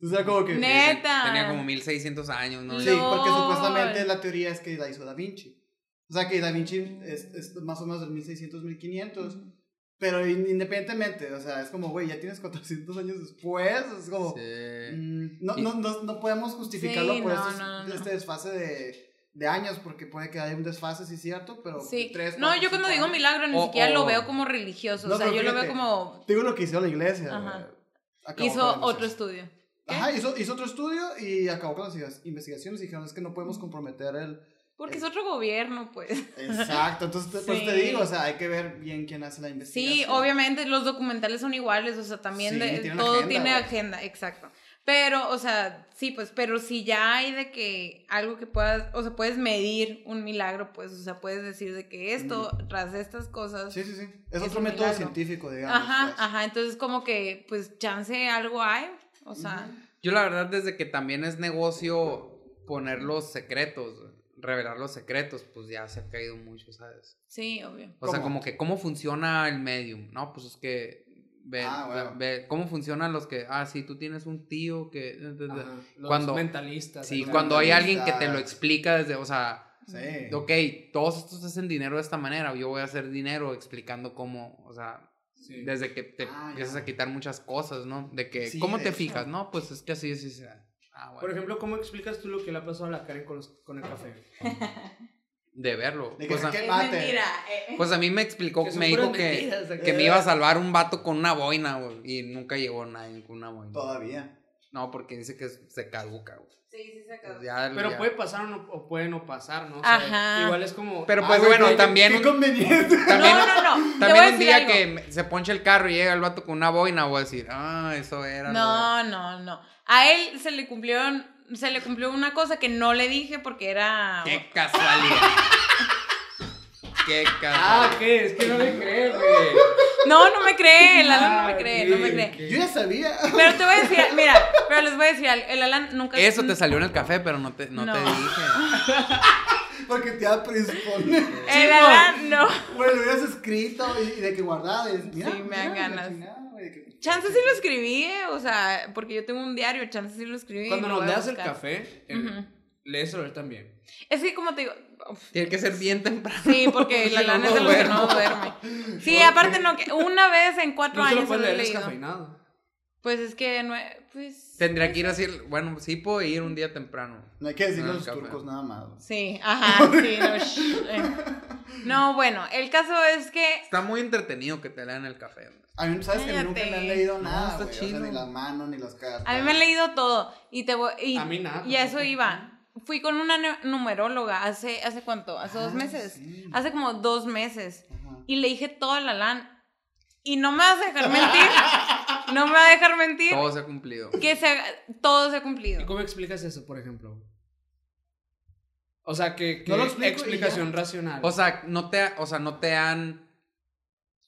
O sea, como que... Neta. Tenía como 1600 años, ¿no? Sí, porque Lol. supuestamente la teoría es que la hizo Da Vinci. O sea, que Da Vinci es, es más o menos del 1600, 1500. Ujú. Pero in- independientemente, o sea, es como, güey, ya tienes 400 años después. Es como, Sí. mm, no, no, no, no podemos justificarlo Sí, por no, estos- no, no. este desfase de, de años, porque puede que haya un desfase, sí, cierto, pero. Sí. tres, no, cuatro, yo cuando digo años. milagro ni siquiera lo veo como religioso. No, o sea, yo lo veo como. Te digo lo que hizo la iglesia. Ajá. acabó hizo otro estudio. ¿Qué? Ajá, hizo, hizo otro estudio y acabó con las investiga- investigaciones y dijeron, es que no podemos comprometer el... Porque es otro gobierno, pues. Exacto, entonces te- pues Sí. te digo, o sea, hay que ver bien quién hace la investigación. Sí, obviamente los documentales son iguales, o sea, también Sí, de- todo agenda, tiene agenda, exacto. Pero, o sea, sí, pues, pero si ya hay de que algo que puedas, o sea, puedes medir un milagro, pues, o sea, puedes decir de que esto, tras estas cosas. Sí, sí, sí. Es, Es otro método milagro. científico, digamos. Ajá, pues. ajá, entonces como que, pues, chance algo hay, o sea, Yo la verdad desde que también es negocio poner los secretos, revelar los secretos, pues ya se ha caído mucho, ¿sabes? sí, obvio. O sea, como que cómo funciona el medium, ¿no? Pues es que ve, Ah, bueno. ve cómo funcionan los que, ah, sí, tú tienes un tío que... Ajá, los Cuando- mentalistas. Sí, cuando hay alguien que te lo explica desde, o sea, Sí. ok, todos estos hacen dinero de esta manera, yo voy a hacer dinero explicando cómo, o sea, Sí. desde que te Ah, empiezas ya. a quitar muchas cosas, ¿no? De que, Sí, ¿cómo de te fijas? No, pues es que así, así, así. Ah, bueno. Por ejemplo, ¿cómo explicas tú lo que le ha pasado a la Karen con, los- con el café? (laughs) de verlo. De que Pues a, ¿qué Es mate? mentira. eh. pues a mí me explicó, Que me dijo que, que me iba a salvar un vato con una boina, güey. Y nunca llegó nadie con una boina. Todavía. No, porque dice que se caduca, güey. Sí, sí, se. Pues ya- Pero ya- puede pasar o, no- o puede no pasar, ¿no? O sea, Ajá. Igual es como... Pero Ah, pues güey, bueno, también... Qué conveniente. (laughs) También, no, no, no. También un día algo. que se poncha el carro y llega el vato con una boina, voy a decir, ah, eso era. lo de-". No, no, no. A él se le cumplió, se le cumplió una cosa que no le dije porque era... Qué casualidad. (laughs) Qué Ah, casualidad. ¿qué? Es que no le crees, güey. No, no me cree, el Alan no Ah, me cree, ok, no me cree. Yo ya sabía. Pero te voy a decir, mira, pero les voy a decir algo, el Alan nunca... Eso te salió en el café, pero no te, no No. te dije. (laughs) Porque te da predispone. El Alan, no. Bueno, lo hubieras escrito y, de que guardaba. y- Mira, Sí, me dan ganas. chingada, güey, de que- Chance sí lo escribí, eh, o sea, porque yo tengo un diario, chance sí lo escribí. Cuando nos leas el café, el, Ujú. léeselo él también. Es que como te digo, uf, Tiene que ser bien temprano. sí, porque (laughs) no, Alan no es de los que no duerme. Sí, (laughs) aparte no, que una vez en cuatro No años se lo he leer leído. Pues es que no, pues... Tendría que ir así. Bueno, sí puedo ir un día temprano. No hay que decirle a los café. turcos nada más. Sí, ajá, sí, no, (laughs) shh, eh. No, bueno, el caso es que Está muy entretenido que te lean el café. güey. A mí, ¿sabes que a mí nunca me han Cállate. leído No, nada, está güey? O chido. sea, ni las manos, ni las cartas. a mí me han leído todo y te voy y, A mí nada, y a eso iba. Fui con una nu- numeróloga hace hace cuánto? Hace dos Ah, meses. sí. Hace como dos meses Ajá. y le dije todo al Alan y no me vas a dejar mentir. (laughs) no me va a dejar mentir Todo se ha cumplido. que se haga- todo se ha ¿Y cumplido. cómo explicas eso, por ejemplo? O sea, que, que No lo y explicación racional. O sea, no te, o sea, no te dan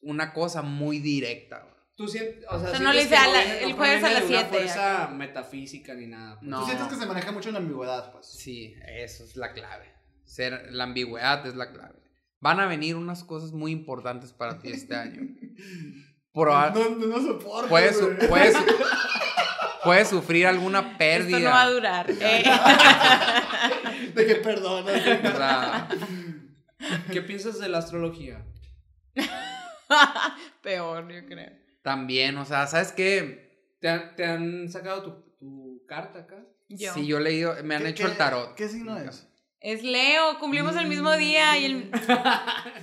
una cosa muy directa. tú sientes, o sea, O sea, no le dice viene- el no jueves a las de una siete, fuerza metafísica ni nada. pues. No. Tú sientes que se maneja mucho en la ambigüedad, pues. Sí, eso es la clave. Ser, la ambigüedad es la clave. Van a venir unas cosas muy importantes para ti este año. (laughs) Proba- No, no, no soporto. su- su- (laughs) puedes sufrir alguna Esto pérdida. no va a durar. eh. (laughs) De que perdona. O sea, ¿Qué piensas de la astrología? (laughs) Peor, yo creo. también, o sea, ¿sabes qué? ¿Te han, te han sacado tu, tu carta acá? Yo. Si yo he leído, me han ¿Qué- hecho el tarot. ¿Qué signo es? Es Leo, cumplimos el mismo día y el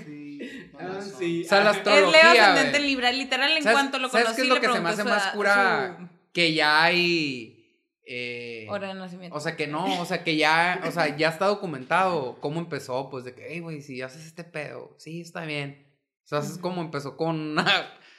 Sí. (laughs) Ah, sí. O sea, la Ah, es Leo ascendente. Libra, literal en ¿Sabes- cuanto lo ¿sabes conocí qué es lo que se me hace más cura? su Que ya hay... eh, hora de nacimiento. O sea que no, o sea que ya, o sea, ya está documentado cómo empezó, pues de que, hey, güey, si haces este pedo, sí, está bien. O sea, es como empezó con una,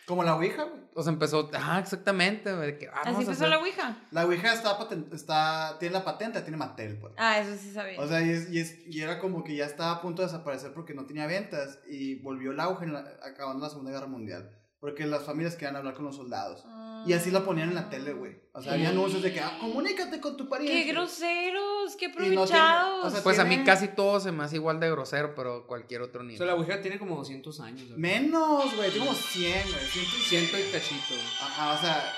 Como la Ouija, güey. o sea, empezó, ah, exactamente, güey, Así empezó hacer- la Ouija. La Ouija está, paten- está tiene la patente, tiene Mattel, pues. Ah, eso sí sabía. O sea, y, es, y, es- y era como que ya estaba a punto de desaparecer porque no tenía ventas y volvió el auge en la- acabando la Segunda Guerra Mundial. Porque las familias querían hablar con los soldados. Y así la ponían en la tele, güey. O sea, había anuncios de que, ah, comunícate con tu pariente. ¡Qué groseros! ¡Qué no tiene- aprovechados! o sea, Pues a mí casi todo se me hace igual de grosero, pero cualquier otro O nivel. sea, la Ouija tiene como 200 años. ¿no? Menos, güey. Tiene como 100, güey. 100 y Ciento y cachito. Ajá, o sea,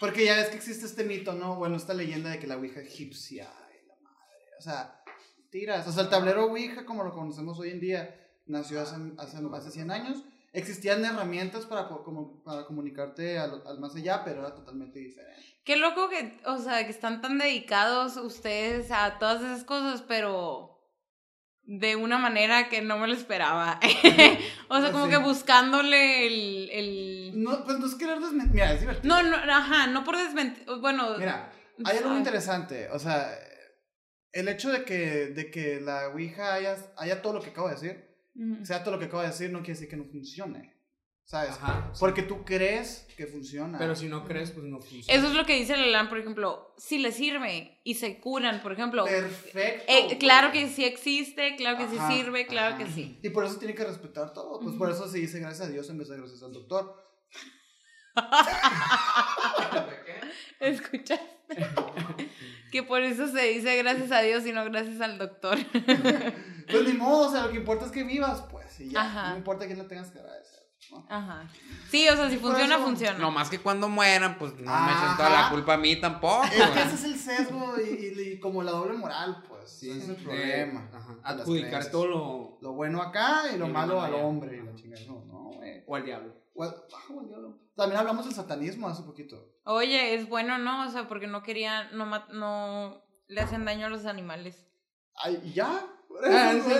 porque ya ves que existe este mito, ¿no? Bueno, esta leyenda de que la Ouija egipcia y la madre. O sea, tiras. O sea, el tablero Ouija, como lo conocemos hoy en día, nació hace, hace, hace 100 años. Existían herramientas para, como, para comunicarte al, al más allá, pero era totalmente diferente. Qué loco que, o sea, que están tan dedicados ustedes a todas esas cosas, pero de una manera que no me lo esperaba. (laughs) o sea, como Sí. que buscándole el, el. No, pues no es querer desmentir. Mira, es divertido. No, no, ajá, no por desmentir. Bueno, Mira, hay algo ¿sabes? interesante. O sea, el hecho de que, de que la Ouija haya, haya todo lo que acabo de decir, Ujú. sea todo lo que acabo de decir, no quiere decir que no funcione. ¿Sabes? Ajá. sí. Porque tú crees que funciona. Pero si no crees, pues no funciona. Eso es lo que dice Leland, por ejemplo, si les sirve y se curan, por ejemplo. Perfecto. eh, claro que sí existe, claro que Ajá, sí sirve, claro ajá. que sí. Y por eso tiene que respetar todo. Pues por eso se dice gracias a Dios en vez de gracias al doctor. ¿Escuchaste? que por eso se dice gracias a Dios y no gracias al doctor. (laughs) Pues ni modo, o sea, lo que importa es que vivas, pues. Y ya. Ajá. No importa quién le tengas que agradecer. ¿no? Ajá. Sí, o sea, si funciona, eso- funciona. No más que cuando mueran, pues no me echen toda la culpa a mí tampoco. Es que ese es el sesgo y, y- y como la doble moral, pues. Sí, ese es el problema. ajá, Adjudicar todo lo. Lo bueno acá y lo Y malo al hombre. Y la chingada. No, no, güey. O al diablo. También hablamos del satanismo hace poquito. Oye, es bueno, ¿no? O sea, porque no quería, no, no le hacen daño a los animales. Ay, ¿y ya? Ah, (laughs) sí,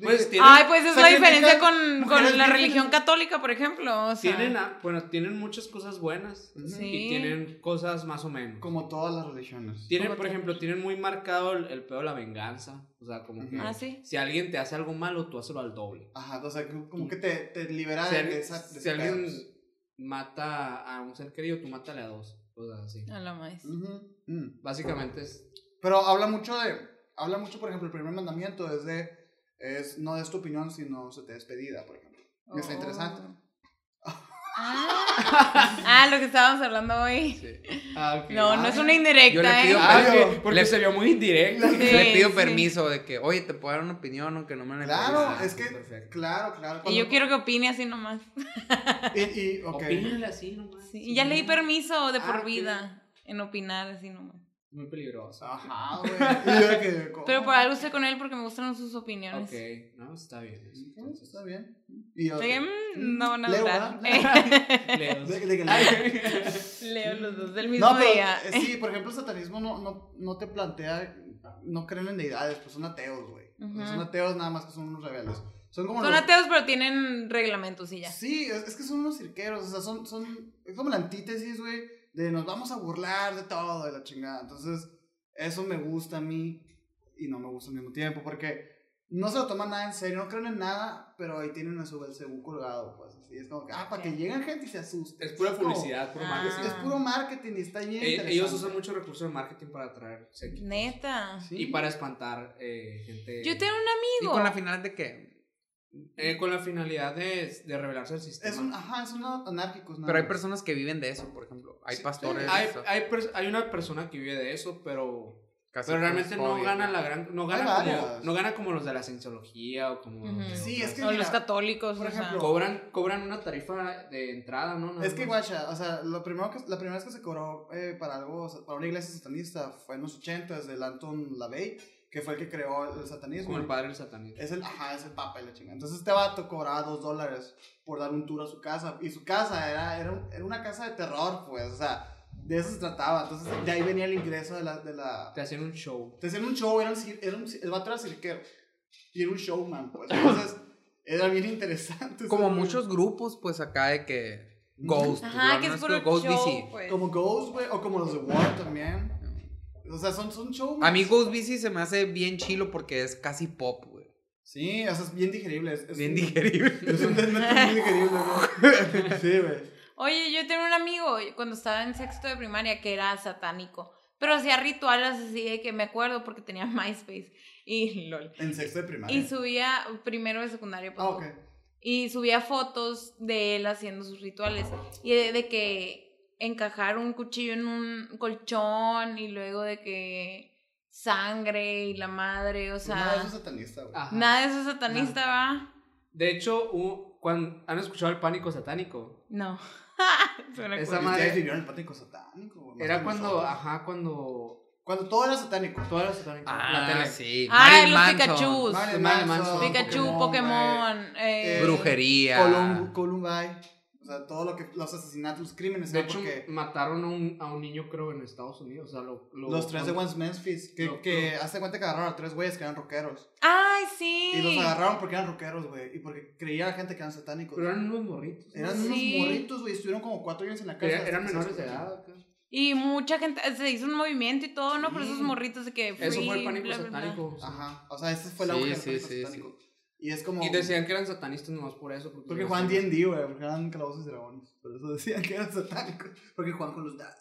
Pues tienen, Ay, pues es la diferencia con, con la vírgenes. religión católica, por ejemplo. O sea, tienen, bueno, tienen muchas cosas buenas. Y tienen cosas más o menos. Como todas las religiones. Tienen, por ejemplo, tienen muy marcado el, el pedo de la venganza. O sea, como que. Ah, sí. si alguien te hace algo malo, tú hazlo al doble. Ajá, o sea, como que te, te libera Si, de, alguien- esa. de si alguien pedos. mata a un ser querido, tú mátale a dos. O sea, así. A la más. Mm. Básicamente es. Pero habla mucho de. Habla mucho, por ejemplo, el primer mandamiento es de. Es no des tu opinión si no se te despedida, por ejemplo. Está interesante. Ah. Ah, lo que estábamos hablando hoy. Sí. Ah. No, no Ah, es una yo le indirecta, pido ¿eh? Ah, porque le- se vio muy indirecto. Sí, Le pido sí. permiso de que, oye, te puedo dar una opinión aunque no me la Claro, es que. perfecto. Claro, claro. Y yo quiero que opine así nomás. Y, y, ok. Opínale así nomás. Sí, y ya le di permiso de Ah, por vida en opinar así nomás. Muy peligroso. Ajá, (laughs) güey. Que. Pero por algo estoy con él porque me gustan sus opiniones. Ok, no, está bien. entonces. Está bien. Y yo, De que, mm, no van a. ¿verdad? (laughs) Leo. Leo. (laughs) Leo los dos del mismo No, pero día. eh, sí, por ejemplo, el satanismo no, no, no te plantea, no creen en deidades, pues son ateos, güey. Sea, Ujú. Son ateos nada más que son unos rebeldes. Son como Son los- ateos, pero tienen reglamentos y ya. Sí, es, es que son unos cirqueros, o sea, son, son, es como la antítesis, güey, de nos vamos a burlar de todo, de la chingada. Entonces, eso me gusta a mí y no me gusta al mismo tiempo, porque no se lo toman nada en serio, no creen en nada, pero ahí tienen a su Belcebú colgado, pues, así. Es como que, ah, para que lleguen gente y se asuste. Es pura publicidad, puro Ah. marketing. Es, puro marketing y está bien. Eh, ellos usan muchos recursos de marketing para atraer séquitos. Neta. Sí. Y para espantar eh, gente. Yo tengo un Y amigo. con la final de que. Eh, con la finalidad de, de revelarse el sistema. Es un, ajá, es unos anárquicos. nada Pero hay personas que viven de eso, por ejemplo. Hay Sí, pastores. sí. hay, eso, hay, hay una persona que vive de eso, pero, casi pero realmente no gana ¿no? la gran. No gana, como, no gana como los de la cienciología o como. los de Ujú. Sí, es que O mira, los católicos, por o sea. ejemplo, Cobran, cobran una tarifa de entrada, ¿no? Nada Es que, guacha, o sea, lo primero que, la primera vez que se cobró eh, para algo, o sea, para una iglesia satanista fue en los 80 del Anton LaVey, que fue el que creó el satanismo. Como el padre del satanismo. Es el, ajá, es el papa y la chingada. Entonces este vato cobraba dos dólares por dar un tour a su casa. Y su casa era, era, un- era una casa de terror, pues, o sea, de eso se trataba. Entonces de ahí venía el ingreso de la... De la Te hacían un show. te hacían un show, era un, era un, el vato era cirquero. Y era un showman, pues. Entonces era bien interesante. Como muchos grupos, pues acá de que. Ghost. Ajá, que es puro Ghost show, pues. Como Ghost, güey, o como los de War también. O sea, son, son showmans. A mí se me hace bien chilo porque es casi pop, güey. Sí, o sea, es bien digerible. Es, es Bien un- digerible. (laughs) Es un muy digerible, güey. (laughs) Sí, güey. Oye, yo tenía un amigo cuando estaba en sexto de primaria que era satánico. Pero hacía rituales así de que me acuerdo porque tenía (laughs) MySpace. Y lol. En sexto de primaria. Y subía primero de secundaria. pues, Ah, ok. Y subía fotos de él haciendo sus rituales. Y de, de que encajar un cuchillo en un colchón y luego de que sangre y la madre, o sea, nada, eso es satanista, güey. Ajá. nada de eso es satanista, ¿va? De hecho, cuando, ¿han escuchado el pánico satánico? No. (laughs) Esa madre- ustedes vivieron el pánico satánico, Era cuando, nosotros. ajá, cuando. Cuando todo era satánico. Toda la satánica. la Ah, tele. sí. Ah, los Pikachu, güey. Pokémon. eh, Eh, Brujería. Colum- Columbine. O sea, todo lo que, los asesinatos, los crímenes, De hecho, porque mataron a un, a un niño, creo, en Estados Unidos. O sea, lo, lo- los tres de West Memphis, que, lo- que hace cuenta que agarraron a tres güeyes que eran rockeros. Ay, sí. Y los agarraron porque eran rockeros, güey, y porque creía la gente que eran satánicos. Pero eran unos morritos. ¿no? Eran Sí. unos morritos, güey, estuvieron como cuatro años en la cárcel. Eran, menores de edad. acá. Y mucha gente, se hizo un movimiento y todo, ¿no? Por Sí. esos morritos de que. Eso fue free, el pánico bla, bla, bla. satánico. sí. Ajá, o sea, ese fue el Sí, sí, satánico. Y es como... Y decían que eran satanistas nomás por eso. Porque, Porque vestían- D&D, güey, porque eran calabozos y dragones. Por eso decían que eran satánicos. Porque juegan con los dados.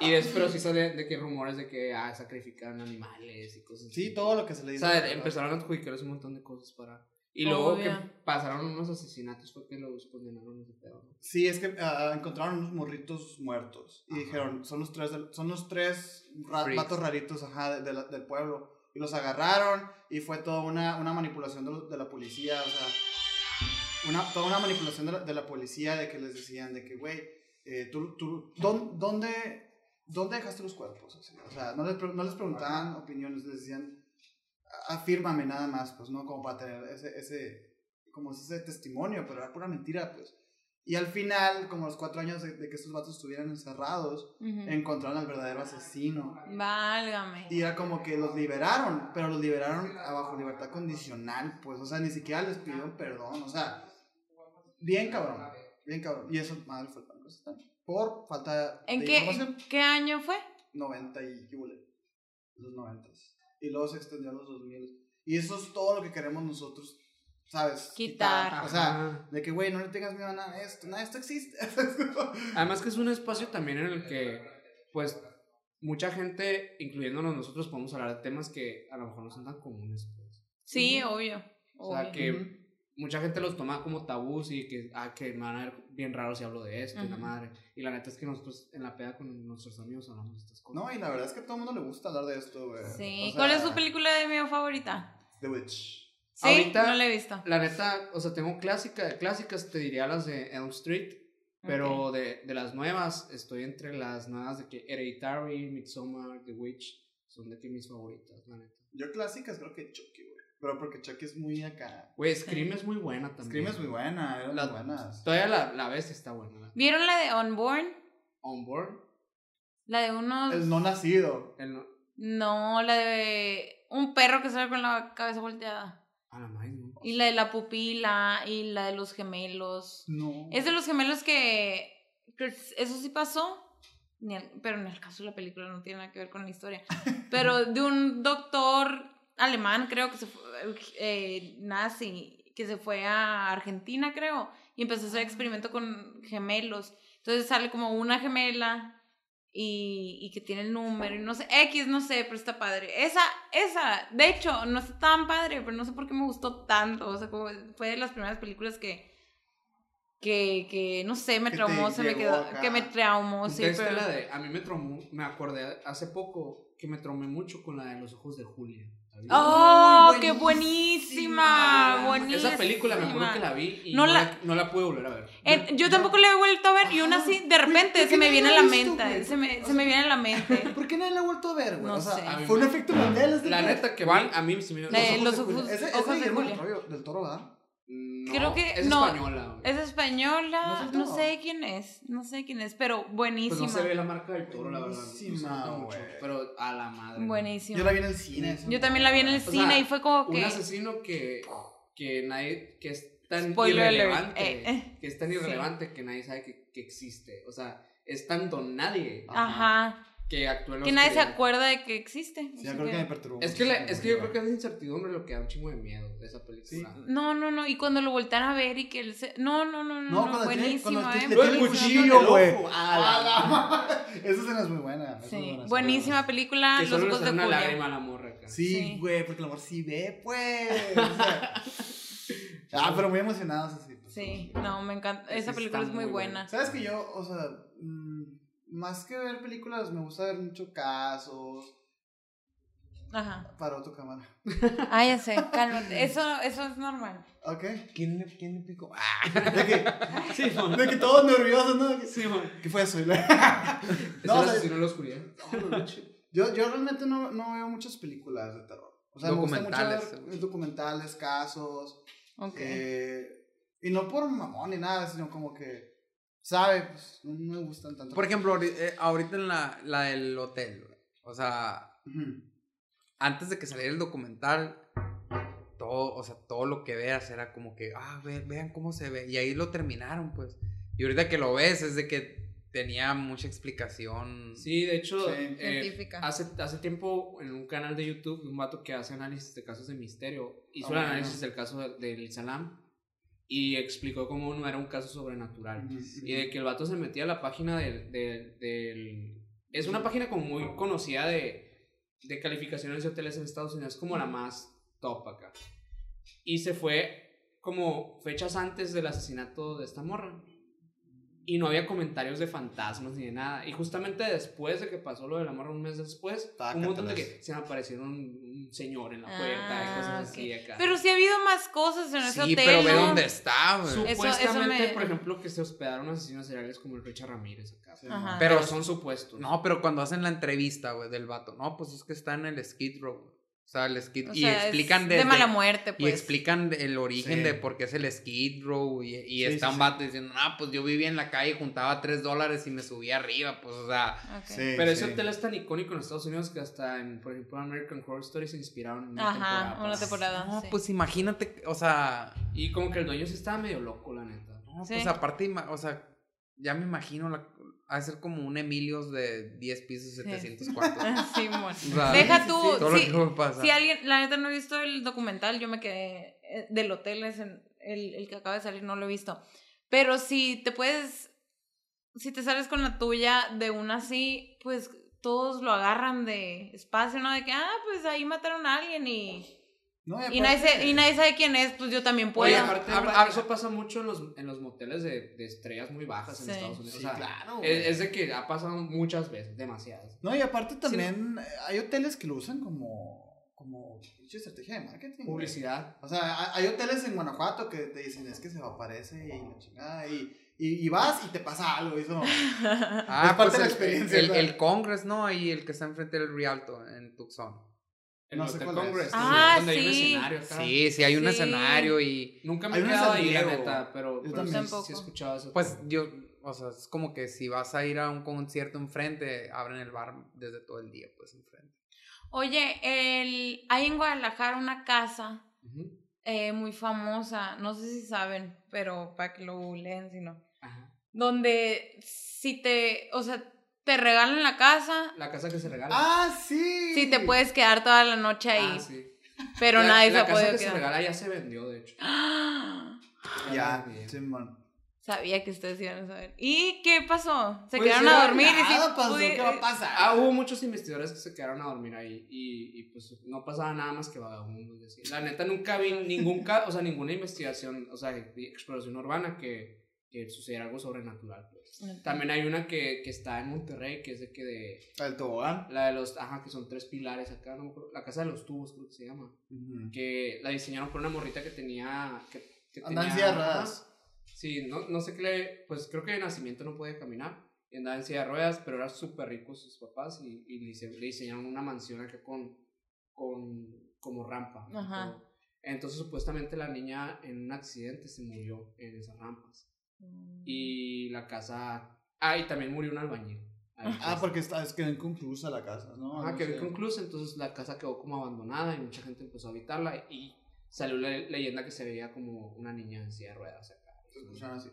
Y es, pero sí sale de que rumores de que ah, sacrificaron animales y cosas así. Sí, todo lo que se le O dice. sea, empezaron a adjudicarles un montón de cosas para. Y luego Obvio. que pasaron unos asesinatos fue que los condenaron ese pedo. ¿no? Sí, es que ah, encontraron unos morritos muertos. Y Ajá. dijeron, son los tres, del- son los tres ra- Freaks. vatos raritos ajá, de- de la- del pueblo. Y los agarraron y fue toda una, una manipulación de, la policía. O sea, una, toda una manipulación de la, de la policía de que les decían de que, güey, eh, tú, tú, ¿dón- ¿dónde, ¿dónde dejaste los cuerpos? Así, O sea, no les, no les preguntaban opiniones, les decían, afírmame nada más, pues, ¿no? Como para tener ese, ese, como ese testimonio, pero era pura mentira, pues. Y al final, como los cuatro años de, de que estos vatos estuvieran encerrados, encontraron al verdadero asesino. Válgame. Y era como que los liberaron, pero los liberaron bajo libertad condicional, pues, o sea, ni siquiera les pidieron perdón, o sea, bien cabrón, bien cabrón. Y eso, madre, fue satánico. Por falta ¿En de qué, información. qué año fue? 90 y los 90. Y luego se extendió a los 2000. Y eso es todo lo que queremos nosotros, ¿sabes? Quitar. O sea, de que, güey, no le tengas miedo a nada de esto, nada de esto existe. (laughs) Además que es un espacio también en el que, pues, mucha gente, incluyéndonos nosotros, podemos hablar de temas que a lo mejor no son tan comunes. Pues. Sí, obvio. O sea, obvio. que mucha gente los toma como tabús y que, ah, que me van a ver bien raro si hablo de esto y la madre. Y la neta es que nosotros en la peda con nuestros amigos hablamos de estas cosas. No, y la verdad es que a todo el mundo le gusta hablar de esto, güey. Sí. O sea, ¿Cuál es su película de miedo favorita? The Witch. Sí, Ahorita- no la he visto. La neta, o sea, tengo clásica, clásicas, te diría las de Elm Street, pero de, de las nuevas, estoy entre las nuevas de que Hereditary, Midsommar, The Witch, son de que mis favoritas, la neta. Yo clásicas creo que Chucky, güey. Pero porque Chucky es muy acá. Güey, Scream es muy buena también. Scream es muy buena, eran Las- buenas. Todavía la, la ves y está buena. la- ¿Vieron la de Unborn? On Board, La de unos... El no nacido. el no- No, la de un perro que sale con la cabeza volteada. A la madre, ¿no? Y la de la pupila y la de los gemelos. No. Es de los gemelos que, que eso sí pasó, ni al- pero en el caso de la película no tiene nada que ver con la historia. (laughs) Pero de un doctor alemán, creo que se fue, eh, nazi, que se fue a Argentina, creo, y empezó a hacer experimento con gemelos. Entonces sale como una gemela y, y que tiene el número y no sé, X, no sé, pero está padre. Esa, esa, de hecho, no está tan padre, pero no sé por qué me gustó tanto. O sea, como fue de las primeras películas que, que, que no sé, me traumó, se me quedó, acá. que me traumó, sí, pero... la de, a mí me traumó, me acordé hace poco que me traumé mucho con la de los ojos de Julia. ¡Oh, qué buenísima! Buenísima. Esa película me acuerdo que la vi y No no, la- la, no la pude volver a ver. Eh, yo tampoco la he vuelto a ver y aún así, de repente, ¿Por qué se me viene a la mente. Se me, se me viene a la mente. ¿Por qué nadie la ha vuelto a ver, güey? No o sea, sé. Fue un efecto Mandela. La neta que mí, a mí sí me... Los ojos-. Ese- ese ojos de Julia. del Toro- del Toro, ¿verdad? No, Creo que- es no, española. Es española, ¿No no sé quién es, no sé quién es, pero Pues buenísima. no se ve la marca del toro, la verdad. Buenísima, mucho, pero a la madre. Buenísima. Yo la vi en el cine. Yo también la vi en el sea, cine y fue como Un que... asesino que, que nadie, que es tan Spoiler irrelevante, eh, eh. que es tan Sí. irrelevante que nadie sabe que, que existe. O sea, es tanto nadie Ajá. Que actúa en la Que nadie se acuerda de que existe. Sí, yo creo que que- me perturbó. Es que, la- es que yo creo que es incertidumbre lo que da un chingo de miedo de esa película. No, no, no. Y cuando lo voltean a ver y que él se... No, no, no, no. No, no, cuando tiene- buenísimo, ¿eh? tiene- le Luego tiene el cuchillo güey. Ah. Esa escena es muy buena. es muy Sí, buena, buenísima película, Que Los solo le ojos de una Julia. lágrima a la morra acá. Sí, Sí. güey, porque el amor sí ve, pues. O (laughs) sea, ah, pero muy emocionados así. pues. Sí, no, me encanta. Sí, Esa película es muy buena. ¿Sabes que yo, o sea, mm, más que ver películas, me gusta ver mucho casos Ajá. para otra cámara? (laughs) Ah, ya sé, (laughs) cálmate. Eso, eso es normal. ¿Ok? ¿Quién le, quién le picó? Ah, (laughs) De que, sí, de que todos nerviosos, ¿no? De que- Sí, mon. ¿Qué fue eso? Es No, o sea, asesino en la oscuridad. Yo, yo realmente no, no veo muchas películas de terror. O sea, me gusta mucho Documentales, ver documentales, casos. Ok. eh, y no por mamón ni nada, sino como que sabe, pues no me gustan tanto. Por ejemplo, eh, ahorita en la, la del hotel, güey. O sea, Ujú. antes de que saliera el documental, todo, o sea, todo lo que veas era como que, ah, ve- vean cómo se ve. Y ahí lo terminaron, pues. Y ahorita que lo ves es de que tenía mucha explicación. Sí, de hecho, Sí. eh, Científica. hace, hace tiempo en un canal de YouTube, un vato que hace análisis de casos de misterio, hizo Ah, el bueno. análisis del caso de- del Salam y explicó cómo no era un caso sobrenatural. Y de que el vato se metía a la página del... del, del- es una página como muy conocida de, de calificaciones de hoteles en Estados Unidos, como la más top acá. Y se fue como fechas antes del asesinato de esta morra. Y no había comentarios de fantasmas ni de nada. Y justamente después de que pasó lo de la morra, un mes después, un montón de que se me aparecieron un, un señor en la Ah, puerta y cosas ok. así acá. Pero sí ha habido más cosas en ese Sí, pero ve ¿no? dónde está, güey. Eso- eso Supuestamente, me- por ejemplo, que se hospedaron asesinos seriales como el Richard Ramírez acá. Sí, Pero- son supuestos. No, pero cuando hacen la entrevista, güey, del vato, no, pues es que está en el Skid Row. O sea, el Skid O y sea, es explican de desde- mala muerte, Y pues. explican el origen Sí. de por qué es el Skid Row. Y, y Sí, está sí, un sí. vato diciendo, ah, pues yo vivía en la calle, juntaba tres dólares y me subía arriba. Pues, o sea, Pero ese hotel es tan icónico en Estados Unidos que hasta en, por ejemplo, American Horror Story se inspiraron en una Ajá, temporada. una temporada. no, sí. pues imagínate, o sea, Y como que el dueño sí estaba medio loco, la neta. no, Sí. pues aparte, o sea, ya me imagino, la, de ser como un Emilios de 10 pisos, 700 (laughs) cuartos. Simón. O sea, Deja sí, tú, sí, todo lo sí, que me pasa. si alguien, la neta no he visto el documental, yo me quedé eh, del hotel, es en- el, el que acaba de salir, no lo he visto. Pero si te puedes, si te sales con la tuya de una así, pues todos lo agarran de espacio, ¿no? De que, ah, pues ahí mataron a alguien y, No, y, nadie, aparte- se- y nadie sabe quién es, pues yo también puedo. Oye, aparte, habla- pa- habla- eso pasa mucho en los, en los moteles de, de estrellas muy bajas en Sí. Estados Unidos. Sí, o sea, claro, es, es de que ha pasado muchas veces, demasiadas. No, y aparte también eh, hay hoteles que lo usan como, como estrategia de marketing. Publicidad. O sea, hay hoteles en Guanajuato que te dicen es que se aparece y la chingada. Y, y, y vas y te pasa algo. y Eso. (laughs) Ah, Es parte pues de la el- experiencia, El, ¿no? el Congress, ¿no? Ahí el que está enfrente del Rialto, en Tucson. El No sé cuál. Congress. Ah, donde hay un sí. escenario acá. Sí, sí, hay un Sí. escenario y Nunca me he quedado ahí, la neta, pero, Yo pero también. sí, Tampoco. sí he escuchado eso. pues yo, o sea, es como que si vas a ir a un concierto enfrente, abren el bar desde todo el día, pues enfrente. Oye, el, hay en Guadalajara una casa eh, muy famosa, no sé si saben, pero para que lo googleen, si no. Ajá. Donde si te, o sea, te regalan la casa, La casa que se regala. ¡Ah, sí! si te puedes quedar toda la noche ahí, Ah, sí. pero la, nadie la se ha casa podido que se quedar. regala ya se vendió, de hecho. ¡Ah! (gasps) Ya, Bien. Simón. Sabía que ustedes iban a saber. ¿Y qué pasó? Se Pues quedaron a dormir y sí pasó, ¿qué va a pasar? Ah, hubo muchos investigadores que se quedaron a dormir ahí y, y pues no pasaba nada más que vagabundos. así. La neta nunca vi ningún ca- o sea, ninguna investigación, o sea, de exploración urbana que, que sucediera algo sobrenatural. Pues. También hay una que, que está en Monterrey, que es de que de, El tobogán. la de los, ajá, que son tres pilares acá, no me acuerdo, la casa de los tubos creo que se llama, que la diseñaron por una morrita que tenía, que, que Andaba en tenía- silla de ruedas. Sí, no, no sé qué le. Pues creo que de nacimiento no podía caminar. Y andaba en silla de ruedas, pero era súper rico sus papás y, y le, dise- le diseñaron una mansión acá con. con como rampa. Ajá. Entonces, supuestamente la niña en un accidente se murió en esas rampas. Y la casa. Ah, y también murió un albañil. Ahí, Ah, porque está, es que inconclusa la casa, ¿no? Ajá, No quedó inconclusa, entonces la casa quedó como abandonada y mucha gente empezó a habitarla y salió la leyenda que se veía como una niña en silla de ruedas acá. Se escuchan así.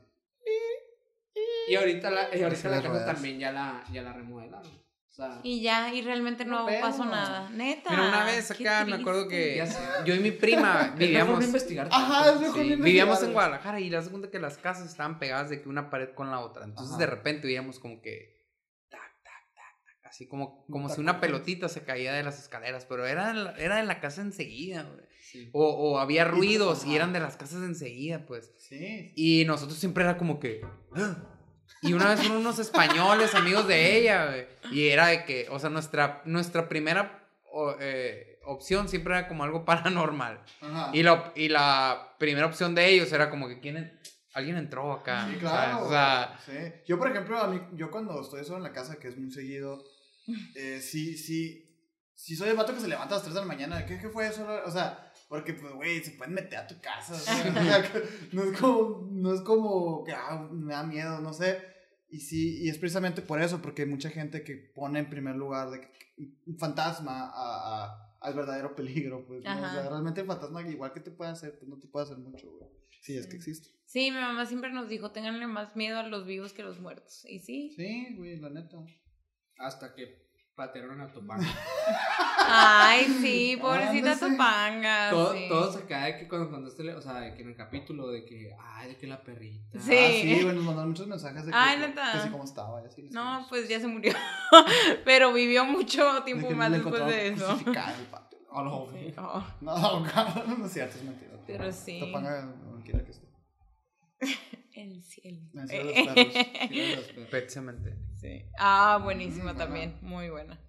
Y ahorita la, y ahorita la casa ruedas. también ya la, ya la remodelaron. Sea, Y ya, y realmente no pasó nada. Neta. Mira, una vez acá me acuerdo que yo y mi (laughs) prima es mejor vivíamos, investigar. Ajá, tanto. es mejor sí, no investigar, vivíamos en. Guadalajara y das cuenta que las casas estaban pegadas de que una pared con la otra. Entonces Ajá. de repente veíamos como que tac, tac, tac, tac, así como, como si una pelotita se caía de las escaleras, pero era, en la- era de la casa enseguida, güey. Sí. O, o había ruidos y eran de las casas enseguida, pues. Sí. Y nosotros siempre era como que. "Ah". Y una vez fueron unos españoles, amigos de ella, güey. Y era de que, o sea, nuestra, nuestra primera o- eh, opción siempre era como algo (laughs) paranormal. Ajá. Y la, y la primera opción de ellos era como que ¿quién en- alguien entró acá. Sí, claro. O sea, sí. Yo, por ejemplo, a mí, yo cuando estoy solo en la casa, que es muy seguido, (laughs) eh, sí, sí, sí soy el vato que se levanta a las 3 de la mañana. ¿Qué, qué fue eso? O sea, Porque, pues, güey, se pueden meter a tu casa. o sea, (laughs) (laughs) no es como, no es como que ah, me da miedo, no sé. Y sí, y es precisamente por eso, porque hay mucha gente que pone en primer lugar de un fantasma a, a- al verdadero peligro, pues. ¿no? O sea, realmente el fantasma, igual que te puede hacer, pues no te puede hacer mucho, güey. Sí, es que existe. Sí, mi mamá siempre nos dijo, ténganle más miedo a los vivos que a los muertos. Y sí. Sí, güey, la neta. Hasta que patearon a Topanga. Ay, sí, (laughs) pobrecita Ándase. Topanga. Todo, sí. todo se cae de que cuando contaste, o sea, de que en el capítulo de que, ay, de que la perrita. Sí. Ah, sí, güey, nos mandaron muchos mensajes de que, Ay, que- neta. que sí, cómo estaba. así, No, pues ya se murió. (laughs) Pero vivió mucho tiempo más después de eso. Oh, no, Sí, oh, No, cabrón, no es cierto, es mentira. Pero sí. Topanga, quiera que esté. (laughs) El cielo. En el cielo de los perros. Pet. Sí. Ah, buenísima Mm, también. Muy buena.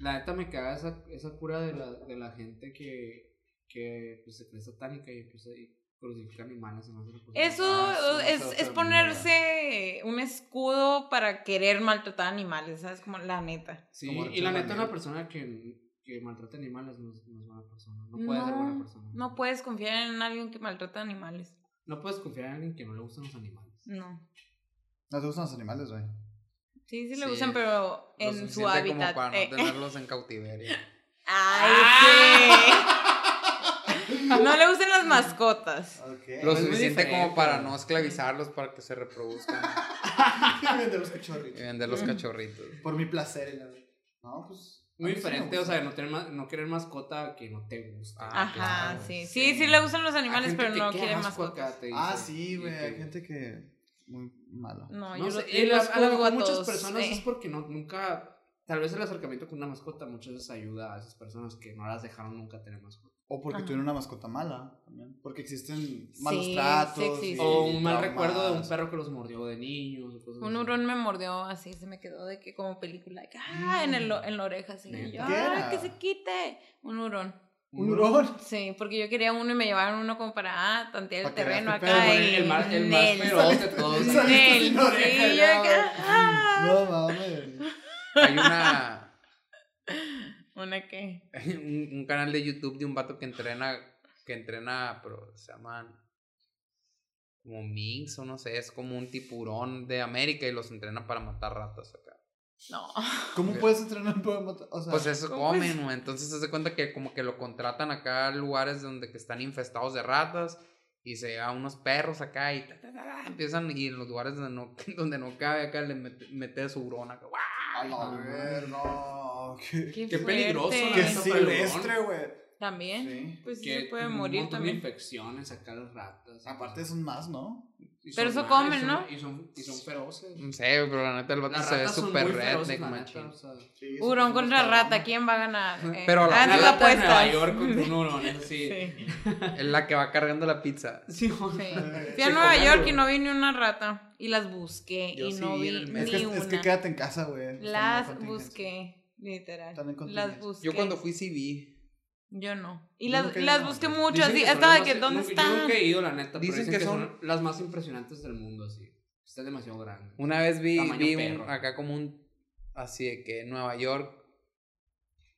La neta me caga esa, esa cura de la, de la gente que, que pues, se cree satánica y empieza y crucifica animales. y no se le puede- Eso Ah, es, es sea, ponerse un escudo para querer maltratar animales, ¿sabes? Como la neta. Sí, Como y la neta una persona que, que maltrata animales no es, no es buena persona. No puede ser buena persona. no puedes confiar en alguien que maltrata animales. No puedes confiar en alguien que no le gustan los animales. No. No te gustan los animales, güey. Sí, sí le Sí, gustan, pero Lo en su hábitat. como para eh. no tenerlos en cautiverio. (laughs) Ay, sí. No le gustan las mascotas. Ok. Lo Es muy suficiente como para no esclavizarlos para que se reproduzcan (laughs) de los cachorritos. y vender los cachorritos. Por mi placer. en la vida. No, pues. Muy sí diferente, o sea, no, tener ma- no querer mascota que no te gusta. Ah, Ajá, claro, sí. sí. sí. Sí, le gustan los animales, pero que, no "Qué quiere asco mascotas. acá", te Ah, sí, y güey. Hay gente que. Muy mala. No, No yo, sé, lo- yo las- a a muchas todos, personas eh. es porque no, nunca, tal vez el acercamiento con una mascota muchas veces ayuda a esas personas que no las dejaron nunca tener mascota. O porque Ajá. tuvieron una mascota mala también. Porque existen malos Sí, tratos. sí y O un mal traumas. recuerdo de un perro que los mordió de niños. cosas Un hurón me mordió así, se me quedó de que como película, que, ah, en, el, en la oreja, así. y yo, ¿Qué ay, que se quite. Un hurón. Un hurón. Sí, porque yo quería uno y me llevaron uno como para, ah, tantear el terreno acá. pedo, el, y el más, el más Nel. feroz de todos. Nel, sí, yo acá. No mames. Hay una ¿Una qué? un, un canal de YouTube de un vato que entrena que entrena, pero se llaman como minks o no sé, es como un tiburón de América y los entrena para matar ratas acá. No. ¿Cómo puedes entrenar para matar? O sea, Pues eso ¿cómo comen, güey. Entonces se hace cuenta que como que lo contratan acá a lugares donde que están infestados de ratas y se llevan unos perros acá y ta, ta, ta, ta, empiezan y en los lugares donde no, (laughs) donde no cabe acá le mete, mete su hurón acá. ¡guau! a la verga. Qué, Qué, Qué peligroso, qué silvestre, güey. También. Sí. Pues sí Que se puede un morir también. infecciones acá las ratas. Aparte son más, ¿no? Y Pero eso comen, ¿no? Y son, y son feroces. No sé, pero la neta el vato se ve súper redneck, la machín. neta, o sea, Sí, Hurón contra rata. ¿quién va a ganar? (laughs) Eh, Pero la- rata de apuesta. Nueva York contra un hurón, eso sí. Sí. Es la que va cargando la pizza. Sí, Sí. Fui a Nueva York y no vi ni una rata. Y las busqué Yo y sí no vi ni. Es que, una. es que quédate en casa, güey. Las busqué, literal. Están en Las busqué. Yo cuando fui sí vi. Yo no. Y las, las busqué mucho, Dicen así. que son Estaba las de que, más- ¿dónde están? Yo nunca he ido, la neta. Dicen Dicen, que que, son- son... las más impresionantes del mundo, así. Está demasiado grande. Una vez vi, vi un- acá como un, así de que en Nueva York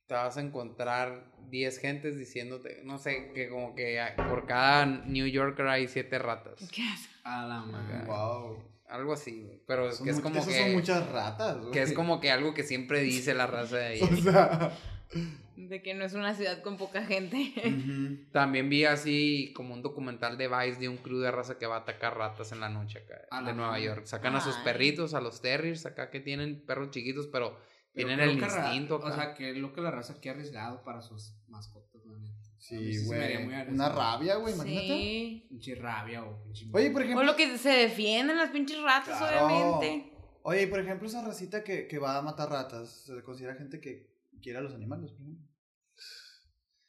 te vas a encontrar 10 gentes diciéndote, no sé, que como que por cada New Yorker hay 7 ratas. (laughs) ¿Qué haces? A la madre. Wow. Algo así. Pero es Son que es como que... son muchas ratas, güey. Que es como que algo que siempre dice la raza de ahí. (laughs) O sea. De que no es una ciudad con poca gente. También vi así como un documental de Vice de un crew de raza que va a atacar ratas en la noche acá de Nueva. York. Sacan a sus perritos, a los terriers acá que tienen perros chiquitos, pero, Pero tienen el que instinto acá. O sea, que es lo que la raza aquí ha arriesgado para sus mascotas, mí Sí, güey. Una rabia, güey, imagínate. Sí. Pinche rabia o pinche... Oye, por O ejemplo. lo que se defienden las pinches ratas, Claro. obviamente. Oye, por ejemplo, esa racita que, que va a matar ratas, se le considera gente que quiere a los animales, por ejemplo.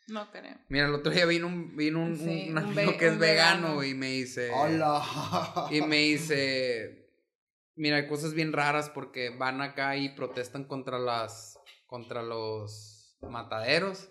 No creo. Mira, el otro día vino un, vino un, Sí, un un amigo que es vegano, vegano. y me dice... ¡Hola! Y me (laughs) dice, mira, hay cosas bien raras porque van acá y protestan contra las, contra los mataderos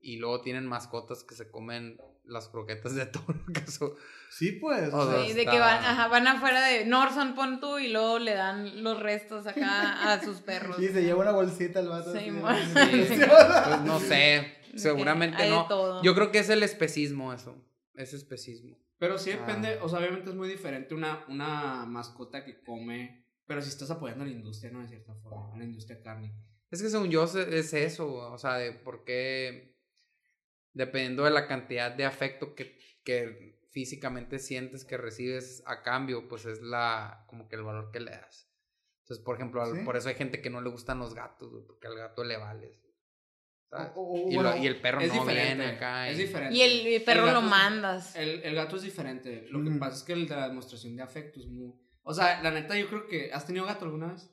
y luego tienen mascotas que se comen las croquetas de toro, (laughs) que eso, Sí, pues. O sea, Sí, de está- que van, ajá, van afuera de Norson, pon tú, y luego le dan los restos acá a (laughs) sus perros. Y se lleva una bolsita el vato. Sí, así. (laughs) Sí, pues no sé, Seguramente no. todo. Yo creo que es el especismo eso. Es especismo. Pero sí Ah. depende, o sea, obviamente es muy diferente una, una mascota que come, pero si estás apoyando a la industria, ¿no? De cierta forma, a la industria cárnica. Es que según yo es eso, o sea, de por qué, dependiendo de la cantidad de afecto que, que físicamente sientes que recibes a cambio, pues es la, como que el valor que le das. Entonces, por ejemplo, al- Sí. por eso hay gente que no le gustan los gatos, porque al gato le vales. ¿sabes? O- o- y, lo- bueno, y el perro es no diferente, viene acá. es y- diferente. Y el, el perro El lo gato es- mandas. El, el gato es diferente. Lo que Mm. pasa es que el de la demostración de afecto es muy. O sea, la neta, yo creo que. ¿Has tenido gato alguna vez?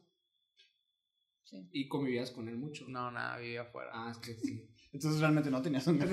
Sí. Y convivías con él mucho. No, nada, vivía afuera. Ah, es que sí. Entonces realmente no tenías un gato.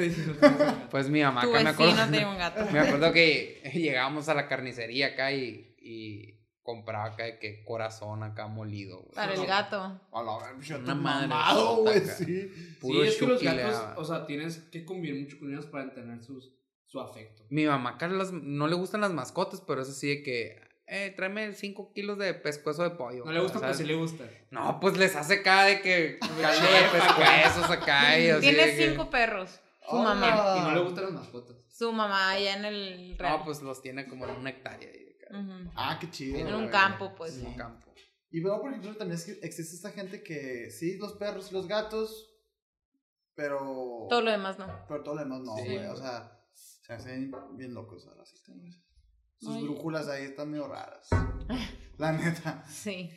Pues mi mamá, acá me acuerdo, tenía un gato. me acuerdo que (laughs) llegábamos a la carnicería acá y, y compraba acá de que corazón acá molido. güey. Para el gato. A la Una madre mamado, sota güey, sí. Puro sí, es que los gatos, o sea, tienes que convivir mucho con ellos para tener sus, su afecto. Mi mamá acá las- no le gustan las mascotas, pero es así de que, eh, tráeme 5 kilos de pescuezo de pollo. No le gusta, pero sí le gusta. No, pues les hace acá de que (laughs) caldo de pescuezos acá y así. Tiene de que- cinco perros. Su mamá. Y no le gustan las mascotas. Su mamá allá en el real. No, pues los tiene como en una hectárea. Ah, qué chido. En un campo, pues. En un campo. Y luego, por ejemplo, también es que existe esta gente que sí, los perros y los gatos, pero. Todo lo demás no. Pero todo lo demás no, güey. o sea, se hacen bien locos ahora sí. Sus Ay. brújulas ahí están medio raras. (laughs) La neta. Sí.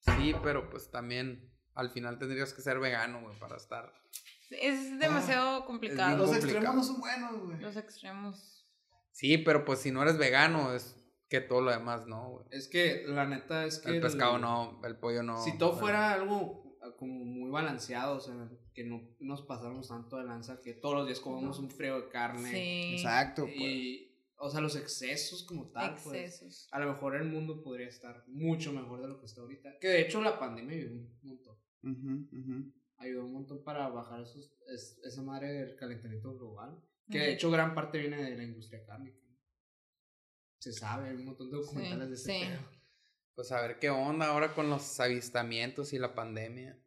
Sí, pero pues también al final tendrías que ser vegano, güey, para estar. Es demasiado complicado. Los complicado. extremos no son buenos, güey. Los extremos. Sí, pero pues si no eres vegano, es que todo lo demás no, güey. Es que la neta es que. El pescado no, el pollo no. Si todo fuera algo ah, como muy balanceado, o sea, que no nos pasáramos tanto de lanza, que todos los días comemos un frío de carne. Sí. Exacto, pues. Y, o sea, los excesos como tal, pues, Excesos. a lo mejor el mundo podría estar mucho mejor de lo que está ahorita. Que de hecho la pandemia ayudó un montón. Ayudó un montón para bajar esos, es- esa madre del calentamiento global. Que de hecho gran parte viene de la industria cárnica. Se sabe, hay un montón de documentales de ese sí. pedo. Pues a ver qué onda ahora con los avistamientos y la pandemia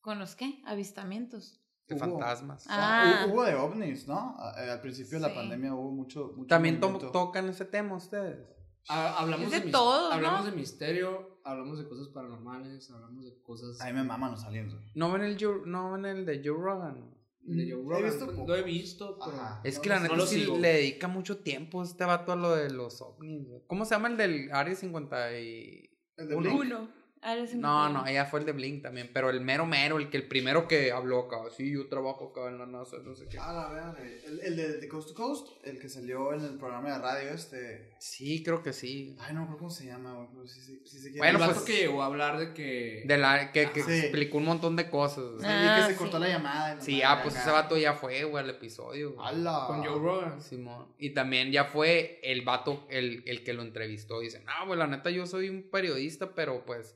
¿Con los qué? Avistamientos. De Hubo- fantasmas. Ah. Hu- Hubo de ovnis, ¿no? A- eh, Al principio de la Sí. pandemia hubo mucho. mucho También to- tocan ese tema ustedes. Ah, hablamos Es de mis- todo, ¿no? Hablamos de misterio, hablamos de cosas paranormales, hablamos de cosas A mí me maman los aliens, güey. No ven el no ven el de Joe Rogan. de Joe He Rogan. visto Pues, poco. Lo he visto, pero Ajá. Es No, que la no neta lo sí sigo. le dedica mucho tiempo este vato a lo de los ovnis. güey. ¿Cómo se llama el del Área 50 y... El de. Blink. Uno. Me No, no, ella fue el de Blink también, pero el mero mero, el que el primero que habló acá, sí, yo trabajo acá en la NASA, no sé qué. Ah, la güey. El, el de, de Coast to Coast, el que salió en el programa de radio este. Sí, creo que sí. Ay, no me acuerdo cómo se llama, güey. Pero sí, sí, sí, sí, Bueno, el vato pues- que llegó a hablar de que De la, que, que Sí. explicó un montón de cosas. Sí, güey. Ah, que se sí. cortó la llamada. y la Sí, ah, pues acá. ese vato ya fue, güey, al episodio. güey. ¡Hala! con Joe Rogan. Simón. Y también ya fue el vato el, el que lo entrevistó. Dice, no, güey, la neta, yo soy un periodista, pero pues,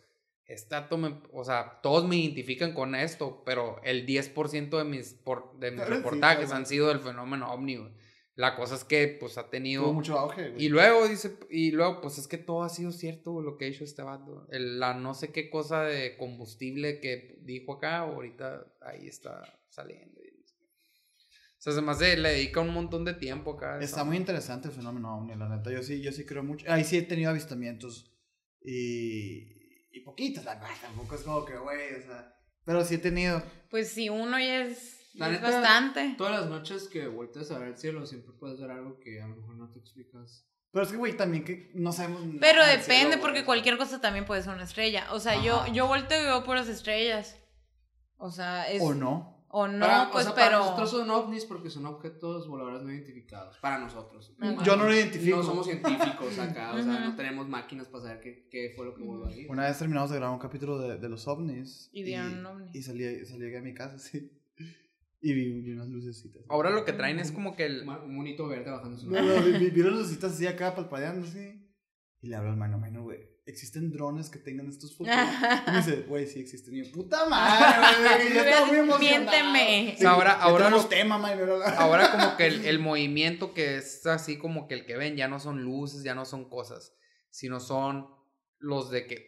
vato me, o sea, todos me identifican con esto, pero el 10% de mis, por, de mis Sí, reportajes claro. han sido del fenómeno ovni, güey. La cosa es que, pues, ha tenido... Tuvo mucho auge, güey. Y luego dice, y luego, pues es que todo ha sido cierto güey, lo que ha hecho este vato. El- la no sé qué cosa de combustible que dijo acá, ahorita ahí está saliendo. O sea, se me hace, le dedica un montón de tiempo acá. Está muy interesante el fenómeno ovni, la neta. Yo sí, yo sí creo mucho. Ahí sí he tenido avistamientos. Y. Y poquitos, la verdad. Tampoco es como que, güey, o sea. Pero sí he tenido. Pues si uno ya es, La es neta, bastante. Todas las noches que vueltes a ver el cielo siempre puedes ver algo que a lo mejor no te explicas. Pero es que, güey, también que no sabemos. Pero nada depende cielo, porque cualquier cosa también puede ser una estrella. O sea, yo, yo volteo y veo puras estrellas. O sea, es... O no. O no, Para- pues o sea, para pero... nosotros son ovnis porque son objetos voladores no identificados. Para nosotros. Yo no lo identifico. No somos científicos acá, o sea, no tenemos máquinas para saber qué, qué fue lo que voló ahí. Una vez terminamos de grabar un capítulo de, de los ovnis. Y vieron un ovni. Y salí, salí aquí a mi casa, (laughs) sí. Y vi, vi unas lucecitas. Ahora lo que traen es como que el... Un monito verde bajando su No, no, vi, vi, vi las lucecitas así acá palpadeando así. Y le hablo al mano, mano, güey. ¿Existen drones que tengan estos fotos? (laughs) Y me dice, güey, sí existen. Y yo, puta madre, güey. (laughs) Ya estaba muy emocionado. Miénteme. O sea, ahora- ahora lo- tema, man. Ahora como que el, (laughs) el movimiento que es así como que el que ven ya no son luces, ya no son cosas, sino son los de que...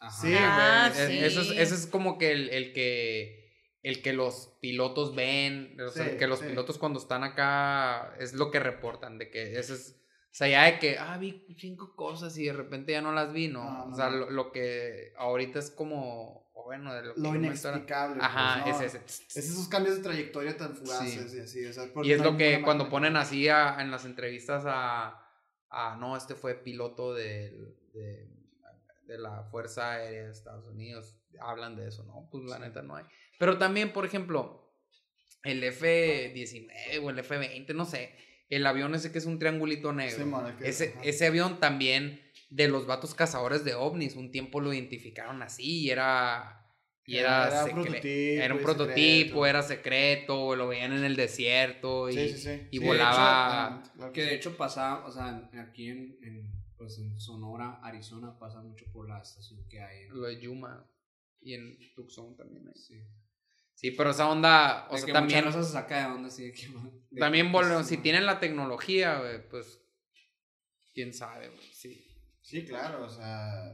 Ajá. Sí, Ah, güey. Sí. Eso, es, eso es como que el, el que el que los pilotos ven, o sea, Sí, que los sí. pilotos cuando están acá es lo que reportan, de que ese es, o sea, ya de que, ah, vi cinco cosas y de repente ya no las vi, ¿no? No, no, o sea, lo, lo que ahorita es como, o bueno, de lo que Lo yo me entero- inexplicable. Ajá, pues, ¿no? es ese. Es esos cambios de trayectoria tan fugaces y así. O sea, Y es no lo que cuando ponen así a- en las entrevistas a, a, no, este fue piloto de, de la Fuerza Aérea de Estados Unidos, hablan de eso, ¿no? Pues la neta no hay. Pero también, por ejemplo, el F-19 o el F-20, no sé, el avión ese que es un triangulito negro. Sí, man, el que- ese, ese avión también de los vatos cazadores de ovnis, un tiempo lo identificaron así y era... Y era, Era un secre- prototipo era un y prototipo, secreto. era secreto, lo veían en el desierto y, Sí, sí, sí. y Sí, volaba. de hecho, claro Que de sí. hecho pasa, o sea, aquí en, en, pues en Sonora, Arizona, pasa mucho por la estación que hay. lo de Yuma y en Tucson también. hay. Sí. Sí, pero esa onda, o De sea, que también, mucha raza se saca de onda así de que... (laughs) de también que, volvemos, pues, si no. tienen la tecnología, güey, pues, quién sabe, güey, sí. Sí, claro, o sea,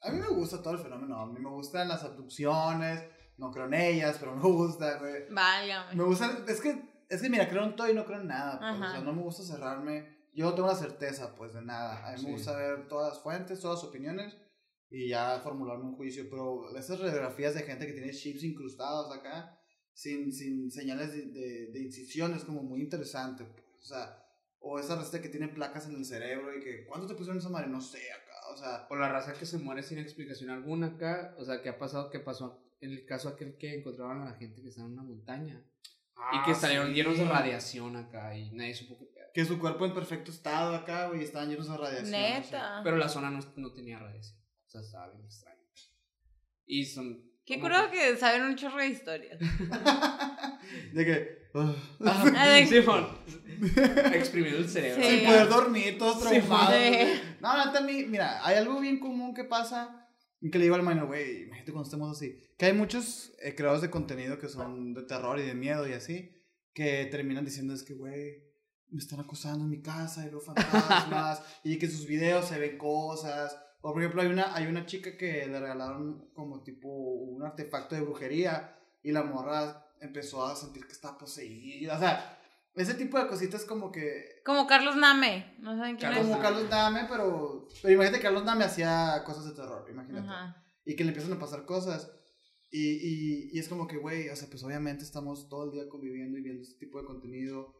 a mí me gusta todo el fenómeno, a mí me gustan las abducciones, no creo en ellas, pero (laughs) me gusta, güey. Válgame. Me gustan, es que, es que mira, creo en todo y no creo en nada, pues, o sea, no me gusta cerrarme, yo no tengo la certeza, pues, de nada, a mí Sí. me gusta ver todas las fuentes, todas las opiniones y ya formularme un juicio, pero esas radiografías de gente que tiene chips incrustados acá, sin, sin señales de, de, de incisión, es como muy interesante, pues, o sea, o esa receta que tiene placas en el cerebro y que, ¿cuánto te pusieron esa madre? No sé, acá, o sea... O la raza que se muere sin explicación alguna acá, o sea, que ha pasado, que pasó en el caso aquel que encontraron a la gente que estaba en una montaña y que Ah, salieron sí. llenos de radiación acá y nadie supo qué pedo. Que su cuerpo en perfecto estado acá, güey, estaban llenos de radiación. Neta. Pero la zona no, no tenía radiación, o sea, estaba bien extraño. Y son... Qué curado que saben un chorro de historias. (laughs) De que. ugh, Ah, Simón. (laughs) Exprimido el cerebro. Sí. sin poder dormir, todos Sí, traumados. sí. No, a mí, mira, hay algo bien común que pasa. y Que le digo al minor, güey, imagínate cuando estemos así. Que hay muchos eh, creadores de contenido que son de terror y de miedo y así. Que terminan diciendo, es que, güey, me están acosando en mi casa y veo fantasmas. (laughs) y que en sus videos se ven cosas. O por ejemplo, hay una, hay una chica que le regalaron como tipo un artefacto de brujería y la morra empezó a sentir que estaba poseída. O sea, ese tipo de cositas como que... Como Carlos Name. ¿No saben quién Carlos es? Como Carlos Dame, pero... Pero imagínate que Carlos Dame hacía cosas de terror, imagínate. Ajá. Y que le empiezan a pasar cosas. Y, y, y es como que, güey, o sea, pues obviamente estamos todo el día conviviendo y viendo este tipo de contenido.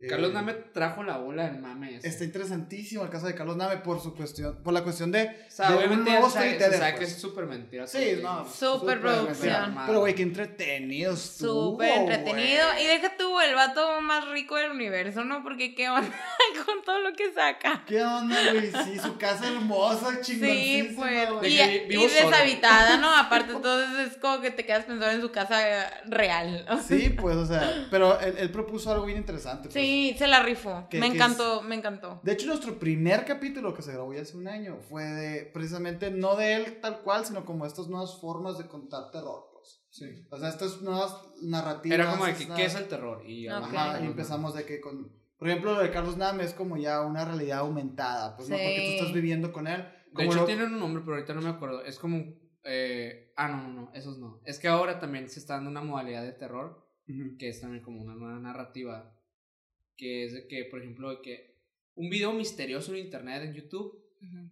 Eh, Carlos Name trajo la bola del mame. ese. Está interesantísimo el caso de Carlos Name por su cuestión, por la cuestión de... O sea, de un obviamente nuevo sabe, se storyteller, sabe pues. que es súper mentira. Sí, no. güey. Súper producción. Pero, güey, qué entretenido estuvo, Súper entretenido. Y deja tú el vato más rico del universo, ¿no? Porque qué onda (laughs) con todo lo que saca. ¿Qué onda, güey? Sí, su casa hermosa, chingoncísima, Sí, pues. güey. Y, que vi- y deshabitada, ¿no? (laughs) Aparte, entonces es como que te quedas pensando en su casa real. ¿no? Sí, pues, o sea, pero él, él propuso algo bien interesante. pues. Sí, se la rifó. Que- Me que encantó, me encantó. De hecho, nuestro primer capítulo que se grabó ya hace un año fue de, precisamente, no de él tal cual, sino como estas nuevas formas de contar terror, pues. Sí. O sea, estas nuevas narrativas. Era como de que, ¿qué es el terror? Y, Ok. Ajá, y empezamos de que con... Por ejemplo, lo de Carlos Name es como ya una realidad aumentada, pues, ¿no? Porque tú Sí. estás viviendo con él. De Como hecho, lo- tienen un nombre, pero ahorita no me acuerdo. Es como. eh, ah, no, no, no, esos no. Es que ahora también se está dando una modalidad de terror Ujú. que es también como una nueva narrativa. Que es de que, por ejemplo, de que un video misterioso en internet, en YouTube,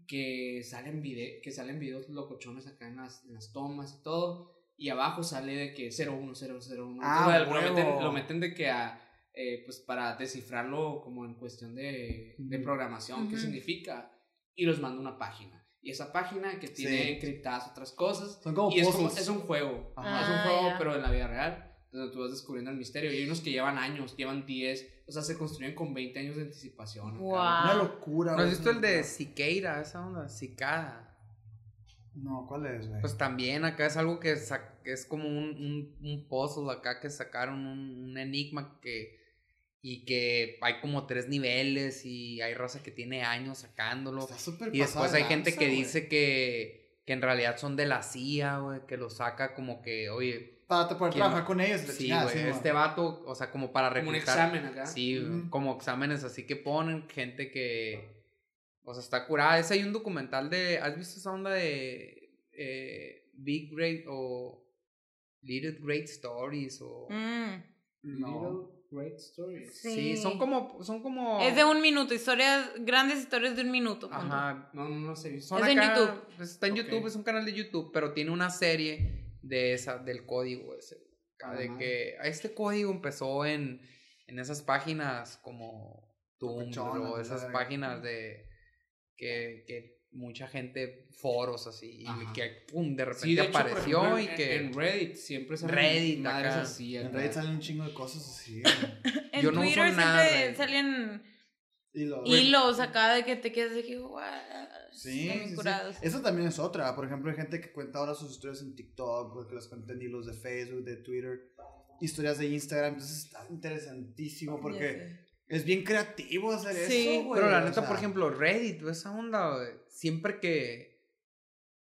que salen, vide que salen videos locochones acá en las, en las tomas y todo. Y abajo sale de que 01001. Ah, lo, meten, lo meten de que a. eh, pues para descifrarlo como en cuestión de, de programación, qué significa. Y los manda a una página. Y esa página que tiene Sí. encriptadas otras cosas. Son como y es, como, es un juego. Ajá. Es un Ah, juego, pero en la vida real. Donde tú vas descubriendo el misterio. Y hay unos que llevan años, llevan 10. O sea, se construyen con 20 años de anticipación. Guau. Una locura, ¿No has güey, visto es el de. Siqueira, esa onda? Cicada. No, ¿cuál es, güey? Pues también acá es algo que, es como un, un, un puzzle acá que sacaron un, un enigma que y que hay como tres niveles y hay raza que tiene años sacándolo. Está súper Y después hay gente que dice que, que en realidad son de la CIA, güey, que lo saca como que, oye, Para poder ¿quién- trabajar con ellos. sí, chingada, güey, sí, este vato, o sea, como para Como un reclutar. examen acá. Sí, como exámenes así que ponen gente que, o sea, está curada. Ese hay un documental de, ¿has visto esa onda de eh, Big Ray o Little Great Stories o... Mm, No. Little Great Stories. Sí, sí. son como... Son como... Es de un minuto, historias, grandes historias de un minuto. Ajá. No, no, no sé. Son Es en YouTube. pues, está en. YouTube, es un canal de YouTube, pero tiene una serie de esa, del código ese. acá, De que este código empezó en, en esas páginas como Tumblr o esas páginas de que, que mucha gente, foros así, y Ajá. que pum, de repente Sí, de hecho, por apareció ejemplo, y en- que... En Reddit siempre salen Reddit madres acá. así. En. Reddit salen un chingo de cosas así. (laughs) En Yo no uso Twitter nada siempre salen Y lo- hilos acá de que te quedas de que, "Guau", Sí, curados. Eso también es otra. Por ejemplo, hay gente que cuenta ahora sus historias en TikTok, o que las cuenta en hilos de Facebook, de Twitter, historias de Instagram. Entonces está interesantísimo porque es bien creativo hacer Sí. eso, güey. Pero la o neta, sea, por ejemplo, Reddit, esa onda, güey, siempre que,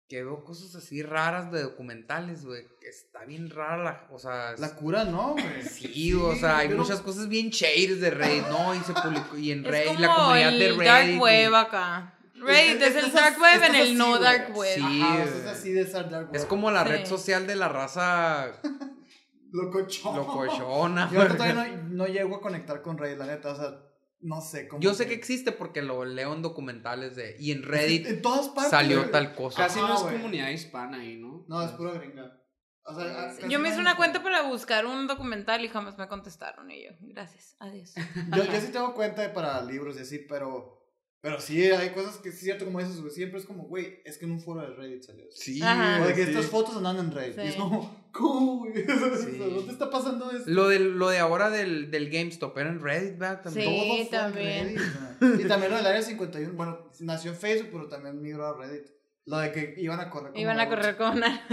que veo cosas así raras de documentales, güey, que está bien rara la, o sea, es- La cura, ¿no, güey? sí, o sea, hay pero- muchas cosas bien shades de Reddit, ¿no? Y se publicó, y en Es Reddit, la comunidad el de Reddit. dark y- web acá. Reddit Es- es, es- el dark web en el así, no dark web. Sí. Ajá, es así de estar dark Es web. como la Sí. red social de la raza (laughs) Locochón. locochona. Yo ahorita todavía no, no llego a conectar con Reddit, la neta. O sea, no sé cómo. Yo sé que existe porque lo leo en documentales de... Y en (laughs) Reddit En todas partes. salió tal cosa. Casi no es comunidad hispana ahí, ¿no? No, es pura gringa. O sea, ah, Yo me hice una cuenta para buscar un documental y jamás me contestaron. Y yo, gracias, adiós. Yo, yo sí tengo cuenta para libros y así, pero. Pero sí, hay cosas que es cierto, como dices, güey. Siempre es como, güey, es que en un foro de Reddit salió. Sí, Ajá. Que sí. estas fotos andan en Reddit. Y es como, ¿cómo, güey? (laughs) Sí. ¿Dónde está pasando esto? Lo de, lo de ahora del, del GameStop era en Reddit, ¿verdad? También. Sí. Todo fue en también. Reddit, y también lo del área 51. Bueno, nació en Facebook, pero también migró a Reddit. Lo de que iban a correr. como Iban a correr con (laughs) una...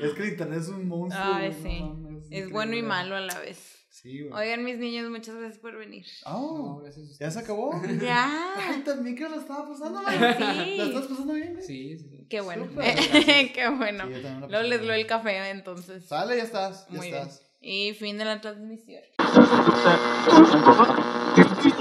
Es que el internet es un monstruo. Ay, sí. no Es bueno y malo a la vez. Sí, güey. Oigan, mis niños, muchas gracias por venir. Oh, No, ¿Ya se acabó? (laughs) Ya. Ay, también que lo estaba pasando. Güey. sí. ¿La estás pasando bien? güey? Sí, sí. Qué bueno. (laughs) Qué bueno. Sí, yo también la Luego pasé les bien. doy el café entonces. Sale, ya estás. Ya Muy bien. estás. Y fin de la transmisión. (laughs)